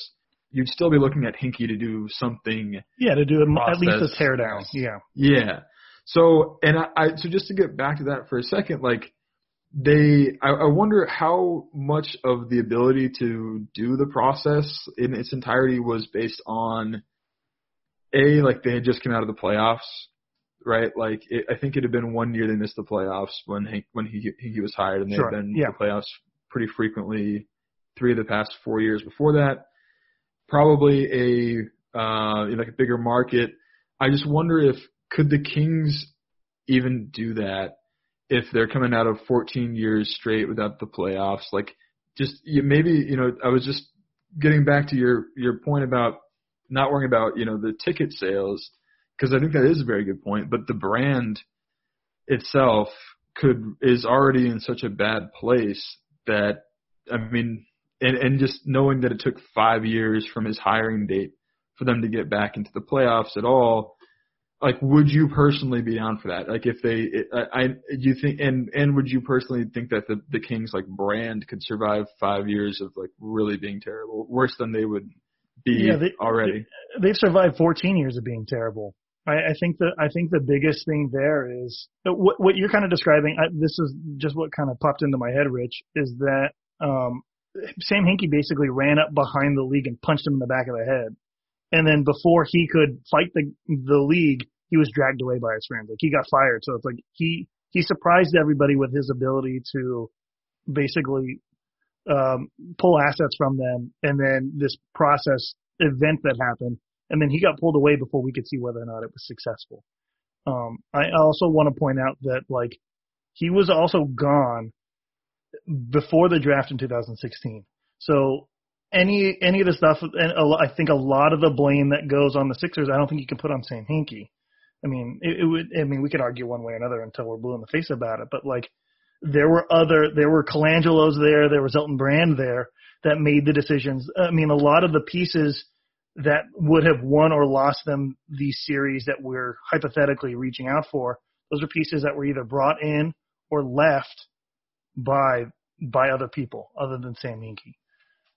F: you'd still be looking at Hinkie to do something
G: Yeah, to do a, at least a teardown. Yeah.
F: yeah. So and I, I so just to get back to that for a second, like they I, I wonder how much of the ability to do the process in its entirety was based on a like they had just come out of the playoffs, right? Like it, I think it had been one year they missed the playoffs when he when he he was hired, and they've
G: Sure,
F: been
G: yeah.
F: in the playoffs pretty frequently three of the past four years before that. Probably a uh like a bigger market. I just wonder if could the Kings even do that if they're coming out of 14 years straight without the playoffs? Like, just you, maybe you know, I was just getting back to your your point about not worrying about you know the ticket sales because I think that is a very good point. But the brand itself could is already in such a bad place that I mean, and and just knowing that it took five years from his hiring date for them to get back into the playoffs at all like would you personally be down for that like if they i, I you think and and would you personally think that the the kings like brand could survive five years of like really being terrible worse than they would be
G: Yeah, they-
F: already
G: They've survived 14 years of being terrible. I, I think the I think the biggest thing there is what what you're kind of describing. I, this is just what kind of popped into my head, Rich, is that um, Sam Hinkie basically ran up behind the league and punched him in the back of the head, and then before he could fight the the league, he was dragged away by his friends. Like he got fired. So it's like he he surprised everybody with his ability to basically um, pull assets from them, and then this process event that happened, and then he got pulled away before we could see whether or not it was successful. Um, I also want to point out that like he was also gone before the draft in 2016. So any any of the stuff, and a I think a lot of the blame that goes on the Sixers, I don't think you can put on Sam Hinkie. I mean, it, it would. I mean, we could argue one way or another until we're blue in the face about it. But like, there were other, there were Colangelos there, there was Elton Brand there that made the decisions. I mean, a lot of the pieces that would have won or lost them these series that we're hypothetically reaching out for, those are pieces that were either brought in or left by by other people other than Sam Hinkie.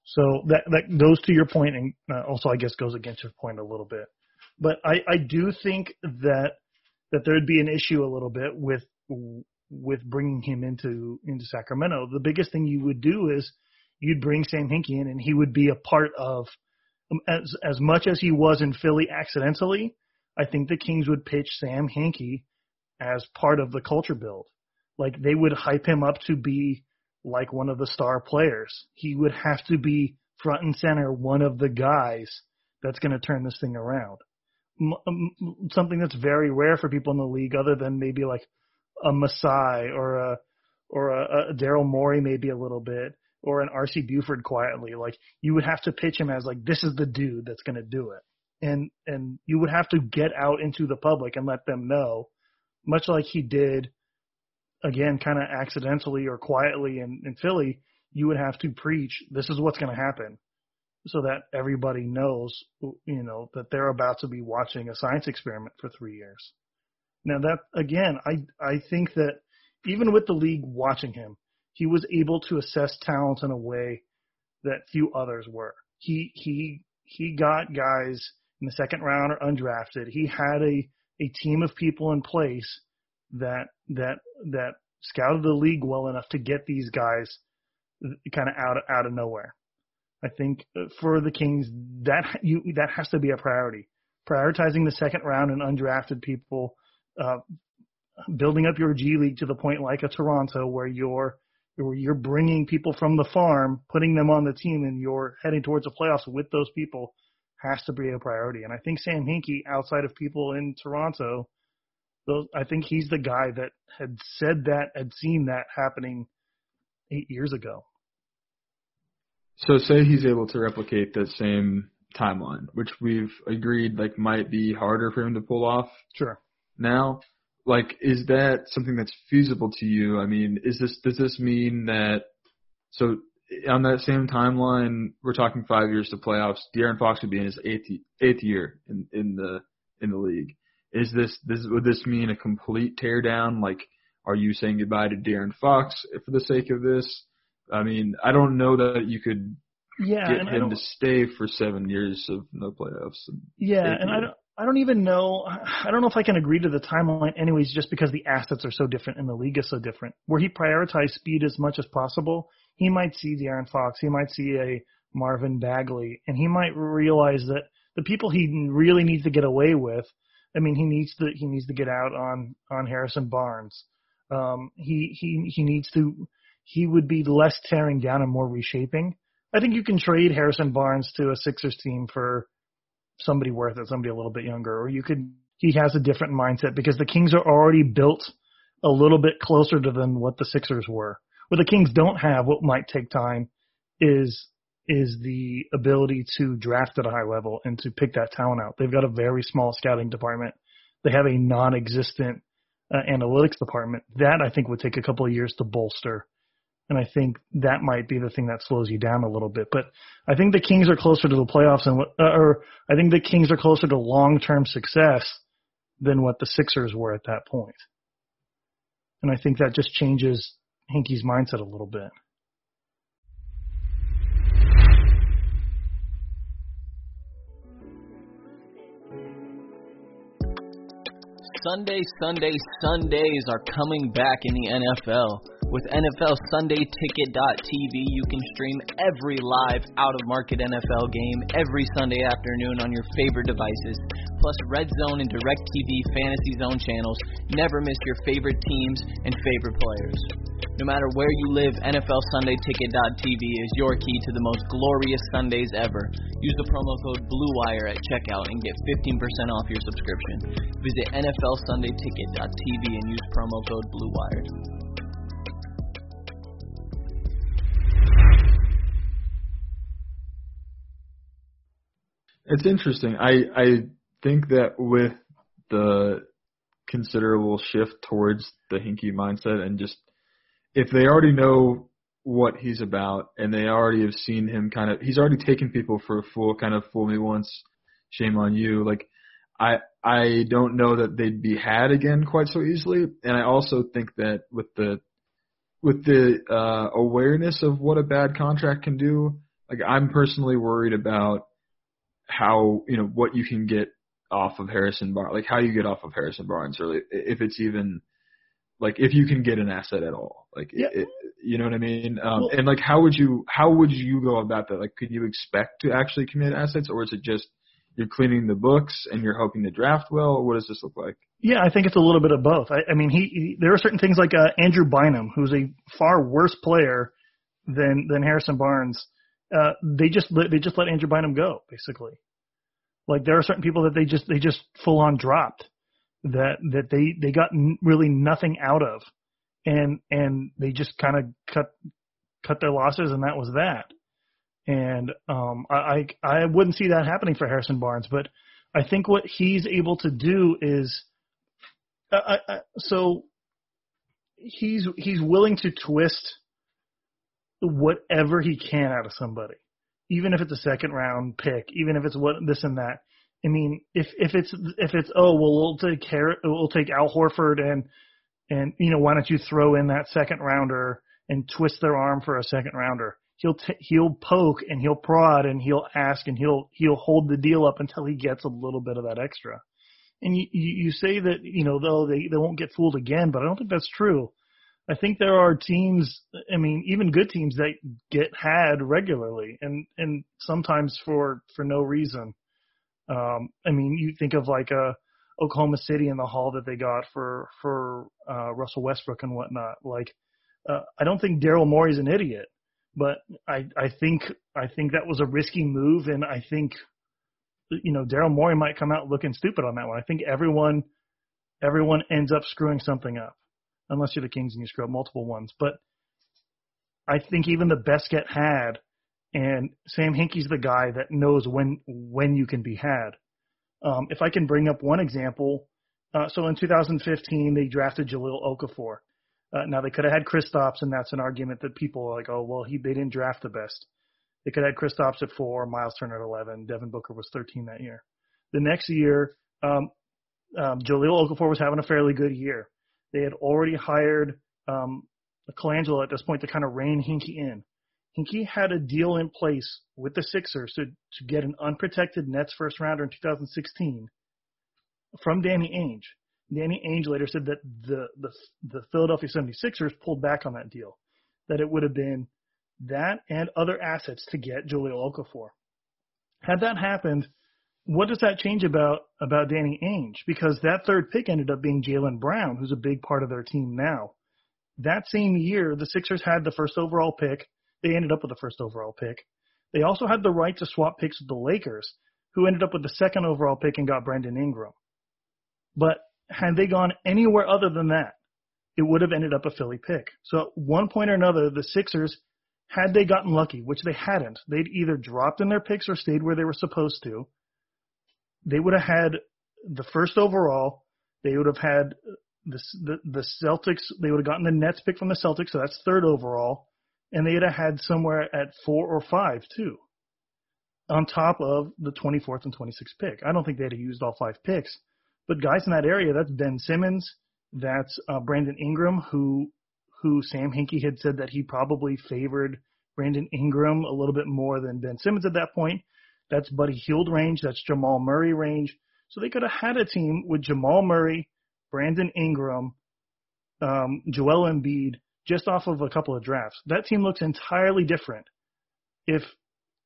G: So that that goes to your point, and uh, also I guess goes against your point a little bit. But I I do think that that there'd be an issue a little bit with with bringing him into into Sacramento. The biggest thing you would do is you'd bring Sam Hinkie in, and he would be a part of as as much as he was in Philly accidentally. I think the Kings would pitch Sam Hinkie as part of the culture build. Like they would hype him up to be like one of the star players. He would have to be front and center, one of the guys that's going to turn this thing around. M- something that's very rare for people in the league, other than maybe like a Masai or a or a, a Daryl Morey, maybe a little bit, or an RC Buford quietly. Like you would have to pitch him as like this is the dude that's going to do it, and and you would have to get out into the public and let them know, much like he did again, kind of accidentally or quietly in, in Philly, you would have to preach this is what's going to happen so that everybody knows, you know, that they're about to be watching a science experiment for three years. Now that again, I I think that even with the league watching him, he was able to assess talent in a way that few others were. He he he got guys in the second round or undrafted. He had a a team of people in place that that that scouted the league well enough to get these guys kind of out out of nowhere. I think uh, for the Kings that you that has to be a priority. Prioritizing the second round and undrafted people, uh, building up your G League to the point like a Toronto where you're you're bringing people from the farm, putting them on the team, and you're heading towards the playoffs with those people has to be a priority. And I think Sam Hinkie, outside of people in Toronto, those I think he's the guy that had said that, had seen that happening eight years ago.
F: So say he's able to replicate that same timeline, which we've agreed like might be harder for him to pull off.
G: Sure.
F: Now, like, is that something that's feasible to you? I mean, is this does this mean that so on that same timeline, we're talking five years to playoffs. De'Aaron Fox would be in his eighth eighth year in in the in the league. Is this this would this mean a complete teardown? Like, are you saying goodbye to De'Aaron Fox for the sake of this? I mean, I don't know that you could
G: yeah,
F: get him to stay for seven years of no playoffs.
G: Yeah, and I don't. I don't even know. I don't know if I can agree to the timeline, anyways, just because the assets are so different and the league is so different. Where he prioritized speed as much as possible, he might see De'Aaron Fox, he might see a Marvin Bagley, and he might realize that the people he really needs to get away with. I mean, he needs to he needs to get out on on Harrison Barnes. Um, he he he needs to he would be less tearing down and more reshaping. I think you can trade Harrison Barnes to a Sixers team for somebody worth it, somebody a little bit younger, or you could. He has a different mindset because the Kings are already built a little bit closer to than what the Sixers were. What the Kings don't have, what might take time, is is the ability to draft at a high level and to pick that talent out. They've got a very small scouting department. They have a non-existent uh, analytics department. That I think would take a couple of years to bolster and I think that might be the thing that slows you down a little bit. But I think the Kings are closer to the playoffs, and uh, or I think the Kings are closer to long-term success than what the Sixers were at that point. And I think that just changes Hinkie's mindset a little bit.
H: Sunday, Sunday, Sundays are coming back in the NFL. With NFL SundayTicket.tv, you can stream every live out of market NFL game every Sunday afternoon on your favorite devices. Plus, Red Zone and DirecTV Fantasy Zone channels. Never miss your favorite teams and favorite players. No matter where you live, NFL SundayTicket.tv is your key to the most glorious Sundays ever. Use the promo code BLUEWIRE at checkout and get 15% off your subscription. Visit NFL SundayTicket.tv and use promo code BLUEWIRE.
F: It's interesting. I I think that with the considerable shift towards the Hinkie mindset and just if they already know what he's about and they already have seen him kind of he's already taken people for a fool kind of fool me once shame on you like I I don't know that they'd be had again quite so easily and I also think that with the with the uh awareness of what a bad contract can do like I'm personally worried about how you know what you can get off of Harrison Barnes, like how you get off of Harrison Barnes, or if it's even like if you can get an asset at all, like
G: yeah.
F: it, you know what I mean? Um,
G: well,
F: and like how would you how would you go about that? Like, could you expect to actually commit assets, or is it just you're cleaning the books and you're hoping to draft well, or what does this look like?
G: Yeah, I think it's a little bit of both. I, I mean, he, he there are certain things like uh, Andrew Bynum, who's a far worse player than than Harrison Barnes. Uh, they just let, they just let Andrew Bynum go, basically. Like there are certain people that they just they just full on dropped that that they they got n- really nothing out of, and and they just kind of cut cut their losses, and that was that. And um, I I I wouldn't see that happening for Harrison Barnes, but I think what he's able to do is, uh, I, so he's he's willing to twist whatever he can out of somebody even if it's a second round pick, even if it's what this and that. I mean, if if it's if it's oh well we'll take care we'll take Al Horford and and you know why don't you throw in that second rounder and twist their arm for a second rounder? He'll t- he'll poke and he'll prod and he'll ask and he'll he'll hold the deal up until he gets a little bit of that extra. And you you, you say that you know though they they won't get fooled again, but I don't think that's true. I think there are teams. I mean, even good teams that get had regularly, and and sometimes for for no reason. Um, I mean, you think of like a Oklahoma City and the haul that they got for for uh, Russell Westbrook and whatnot. Like, uh, I don't think Daryl Morey's an idiot, but I I think I think that was a risky move, and I think you know Daryl Morey might come out looking stupid on that one. I think everyone everyone ends up screwing something up, unless you're the Kings and you screw up multiple ones. But I think even the best get had, and Sam Hinkie's the guy that knows when when you can be had. Um, if I can bring up one example, uh, so in 2015 they drafted Jahlil Okafor. Uh, now they could have had Kristaps, and that's an argument that people are like, oh well, he they didn't draft the best. They could have had Kristaps at four, Miles Turner at 11, Devin Booker was 13 that year. The next year, um, um, Jahlil Okafor was having a fairly good year. They had already hired um, Colangelo at this point to kind of rein Hinkie in. Hinkie had a deal in place with the Sixers to, to get an unprotected Nets first rounder in 2016 from Danny Ainge. Danny Ainge later said that the, the, the Philadelphia 76ers pulled back on that deal, that it would have been that and other assets to get Jahlil Okafor. Had that happened, what does that change about about Danny Ainge? Because that third pick ended up being Jaylen Brown, who's a big part of their team now. That same year, the Sixers had the first overall pick. They ended up with the first overall pick. They also had the right to swap picks with the Lakers, who ended up with the second overall pick and got Brandon Ingram. But had they gone anywhere other than that, it would have ended up a Philly pick. So at one point or another, the Sixers, had they gotten lucky, which they hadn't, they'd either dropped in their picks or stayed where they were supposed to they would have had the first overall. They would have had the, the the Celtics. They would have gotten the Nets pick from the Celtics, so that's third overall, and they'd have had somewhere at four or five too, on top of the 24th and 26th pick. I don't think they'd have used all five picks, but guys in that area, that's Ben Simmons, that's uh, Brandon Ingram, who who Sam Hinkie had said that he probably favored Brandon Ingram a little bit more than Ben Simmons at that point. That's Buddy Hield range. That's Jamal Murray range. So they could have had a team with Jamal Murray, Brandon Ingram, um, Joel Embiid, just off of a couple of drafts. That team looks entirely different if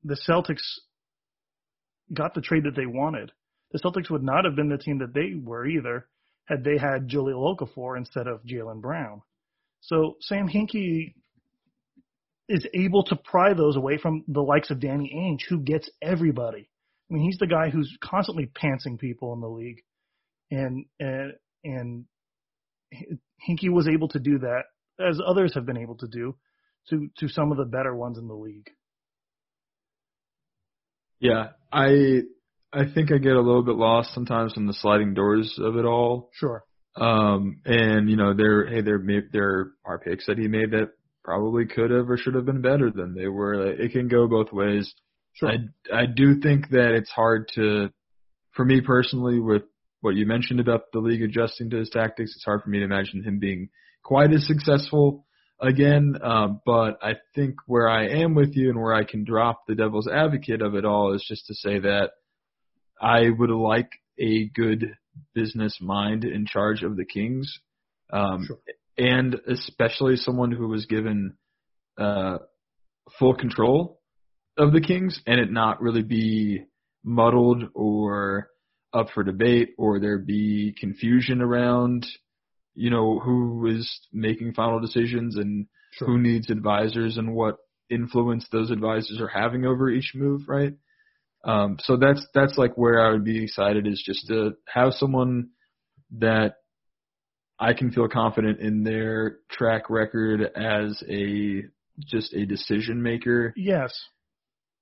G: the Celtics got the trade that they wanted. The Celtics would not have been the team that they were either had they had Jahlil Okafor instead of Jaylen Brown. So Sam Hinkie is able to pry those away from the likes of Danny Ainge, who gets everybody. I mean, he's the guy who's constantly pantsing people in the league, and and and Hinkie was able to do that, as others have been able to do, to to some of the better ones in the league.
F: Yeah, I I think I get a little bit lost sometimes in the sliding doors of it all.
G: Sure.
F: Um, and you know, there, hey, there, there are picks that he made that probably could have or should have been better than they were. It can go both ways.
G: Sure.
F: I I do think that it's hard to, for me personally, with what you mentioned about the league adjusting to his tactics, it's hard for me to imagine him being quite as successful again. Um, but I think where I am with you and where I can drop the devil's advocate of it all is just to say that I would like a good business mind in charge of the Kings. Um,
G: sure
F: and especially someone who was given uh, full control of the Kings and it not really be muddled or up for debate or there be confusion around you know who is making final decisions and
G: sure.
F: who needs advisors and what influence those advisors are having over each move right um so that's that's like where I would be excited is just to have someone that I can feel confident in their track record as a just a decision maker.
G: Yes.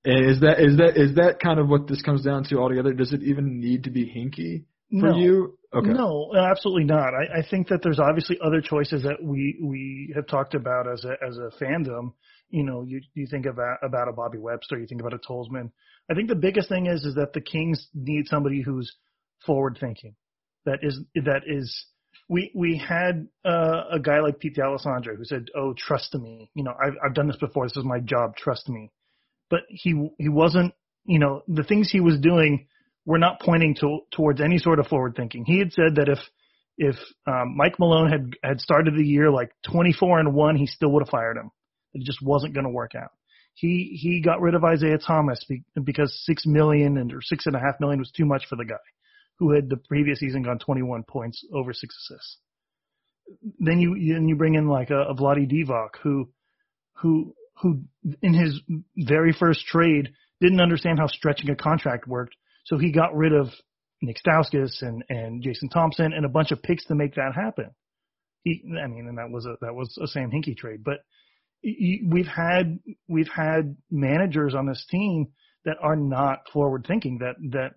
F: And is that is that is that kind of what this comes down to altogether? Does it even need to be Hinkie for
G: no.
F: you? Okay.
G: No, absolutely not. I, I think that there's obviously other choices that we we have talked about as a as a fandom. You know, you you think about about a Bobby Webster, you think about a Tolzman. I think the biggest thing is is that the Kings need somebody who's forward thinking. That is that is we we had uh, a guy like Pete D'Alessandro who said, "Oh, trust me. You know, I've I've done this before. This is my job. Trust me." But he he wasn't. You know, the things he was doing were not pointing to towards any sort of forward thinking. He had said that if if um, Mike Malone had had started the year like 24 and one, he still would have fired him. It just wasn't going to work out. He he got rid of Isaiah Thomas because six million and or six and a half million was too much for the guy, who had the previous season gone 21 points over six assists. Then you then you bring in like a, a Vlade Divac who who who in his very first trade didn't understand how stretching a contract worked, so he got rid of Nick Stauskas and and Jason Thompson and a bunch of picks to make that happen. He, I mean, and that was a that was a Sam Hinkie trade, but we've had we've had managers on this team that are not forward thinking that that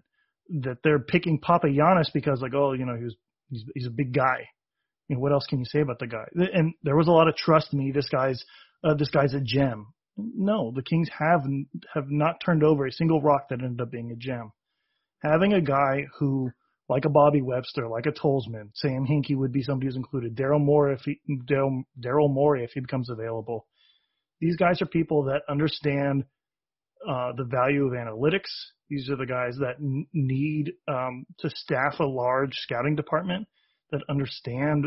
G: that they're picking Papagiannis because like oh you know he was he's he's a big guy you know what else can you say about the guy and there was a lot of trust me this guy's uh, this guy's a gem no the Kings have have not turned over a single rock that ended up being a gem having a guy who like a Bobby Webster, like a Tolzman, Sam Hinkie would be somebody who's included. Daryl Morey if he Daryl Morey if he becomes available. These guys are people that understand uh, the value of analytics. These are the guys that n- need um, to staff a large scouting department that understand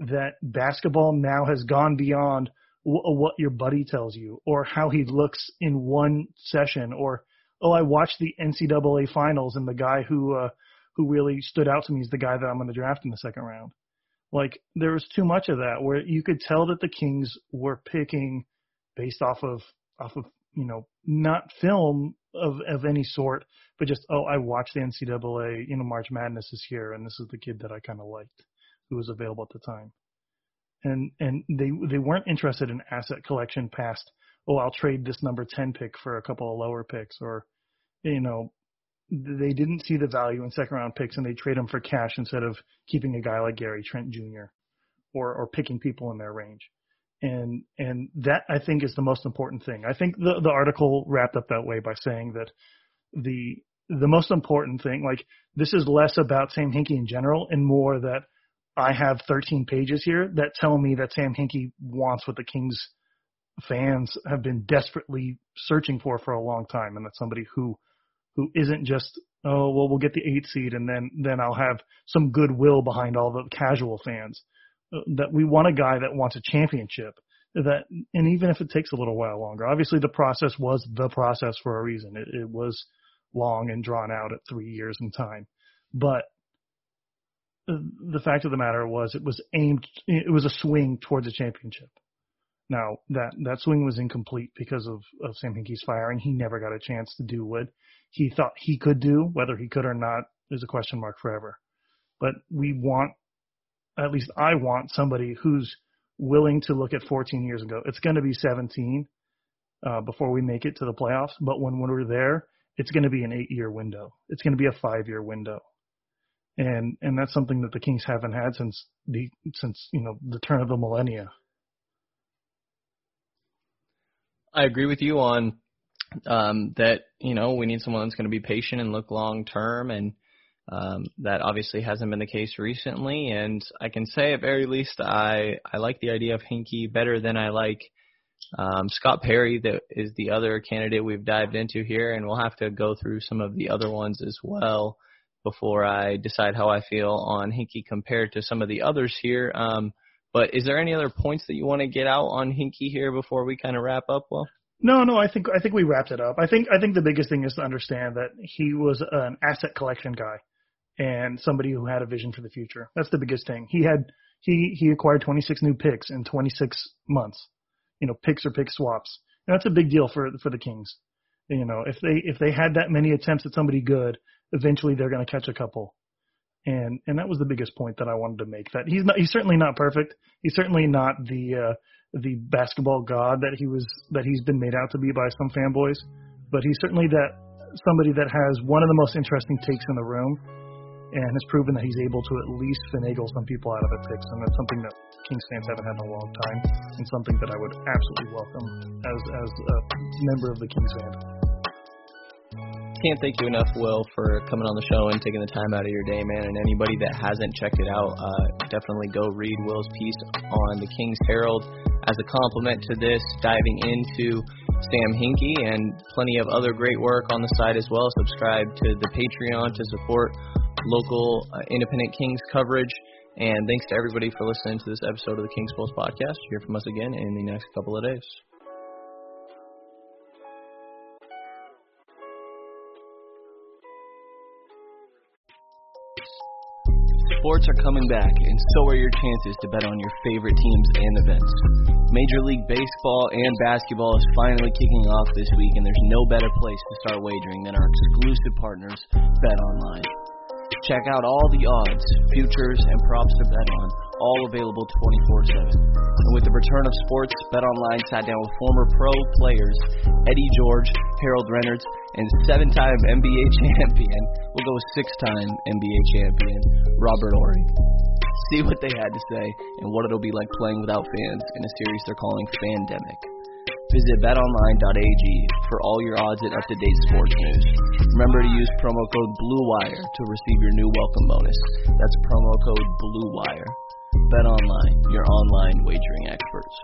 G: that basketball now has gone beyond w- what your buddy tells you or how he looks in one session or oh I watched the NCAA finals and the guy who uh, who really stood out to me is the guy that I'm going to draft in the second round. Like there was too much of that where you could tell that the Kings were picking based off of off of you know not film of of any sort, but just oh I watched the NCAA you know March Madness is here and this is the kid that I kind of liked who was available at the time, and and they they weren't interested in asset collection past oh I'll trade this number ten pick for a couple of lower picks or you know they didn't see the value in second round picks and they trade them for cash instead of keeping a guy like Gary Trent Jr. or or picking people in their range and and that I think is the most important thing. I think the the article wrapped up that way by saying that the the most important thing, like this is less about Sam Hinkie in general and more that I have 13 pages here that tell me that Sam Hinkie wants what the Kings fans have been desperately searching for for a long time, and that's somebody who who isn't just oh well we'll get the eight seed and then then I'll have some goodwill behind all the casual fans that we want a guy that wants a championship that and even if it takes a little while longer obviously the process was the process for a reason. It, it was long and drawn out at three years in time. But the fact of the matter was it was aimed it was a swing towards a championship. Now that that swing was incomplete because of, of Sam Hinkie's firing he never got a chance to do what he thought he could do whether he could or not is a question mark forever. But we want at least I want somebody who's willing to look at 14 years ago. It's going to be 17 uh, before we make it to the playoffs, but when, when we're there, it's going to be an eight-year window. It's going to be a five-year window, and and that's something that the Kings haven't had since the since you know the turn of the millennia.
E: I agree with you on um, that. You know, we need someone that's going to be patient and look long term and um, that obviously hasn't been the case recently, and I can say at very least I I like the idea of Hinkie better than I like um, Scott Perry. That is the other candidate we've dived into here, and we'll have to go through some of the other ones as well before I decide how I feel on Hinkie compared to some of the others here. Um, but is there any other points that you want to get out on Hinkie here before we kind of wrap up? Well.
G: No, no, I think I think we wrapped it up. I think I think the biggest thing is to understand that he was an asset collection guy and somebody who had a vision for the future. That's the biggest thing. He had he he acquired 26 new picks in 26 months. You know, picks or pick swaps. And that's a big deal for for the Kings. You know, if they if they had that many attempts at somebody good, eventually they're going to catch a couple. And and that was the biggest point that I wanted to make. That he's not he's certainly not perfect. He's certainly not the uh, the basketball god that he was that he's been made out to be by some fanboys. But he's certainly that somebody that has one of the most interesting takes in the room and has proven that he's able to at least finagle some people out of a picks, and that's something that Kings fans haven't had in a long time, and something that I would absolutely welcome as as a member of the Kings fan.
E: Can't thank you enough, Will, for coming on the show and taking the time out of your day, man. And anybody that hasn't checked it out, uh, definitely go read Will's piece on the Kings Herald as a compliment to this, diving into Sam Hinkie and plenty of other great work on the site as well. Subscribe to the Patreon to support local uh, independent Kings coverage. And thanks to everybody for listening to this episode of the King's Pulse podcast. Hear from us again in the next couple of days.
H: Sports are coming back, and so are your chances to bet on your favorite teams and events. Major League Baseball and basketball is finally kicking off this week, and there's no better place to start wagering than our exclusive partners, Bet Online. Check out all the odds, futures, and props to bet on, all available 24 7. And with the return of sports, BetOnline sat down with former pro players Eddie George, Harold Reynolds, and seven time NBA champion, we'll go with six time NBA champion, Robert Horry. See what they had to say and what it'll be like playing without fans in a series they're calling Fandemic. Visit betonline.ag for all your odds and up-to-date sports news. Remember to use promo code BLUEWIRE to receive your new welcome bonus. That's promo code BLUEWIRE. BetOnline, your online wagering experts.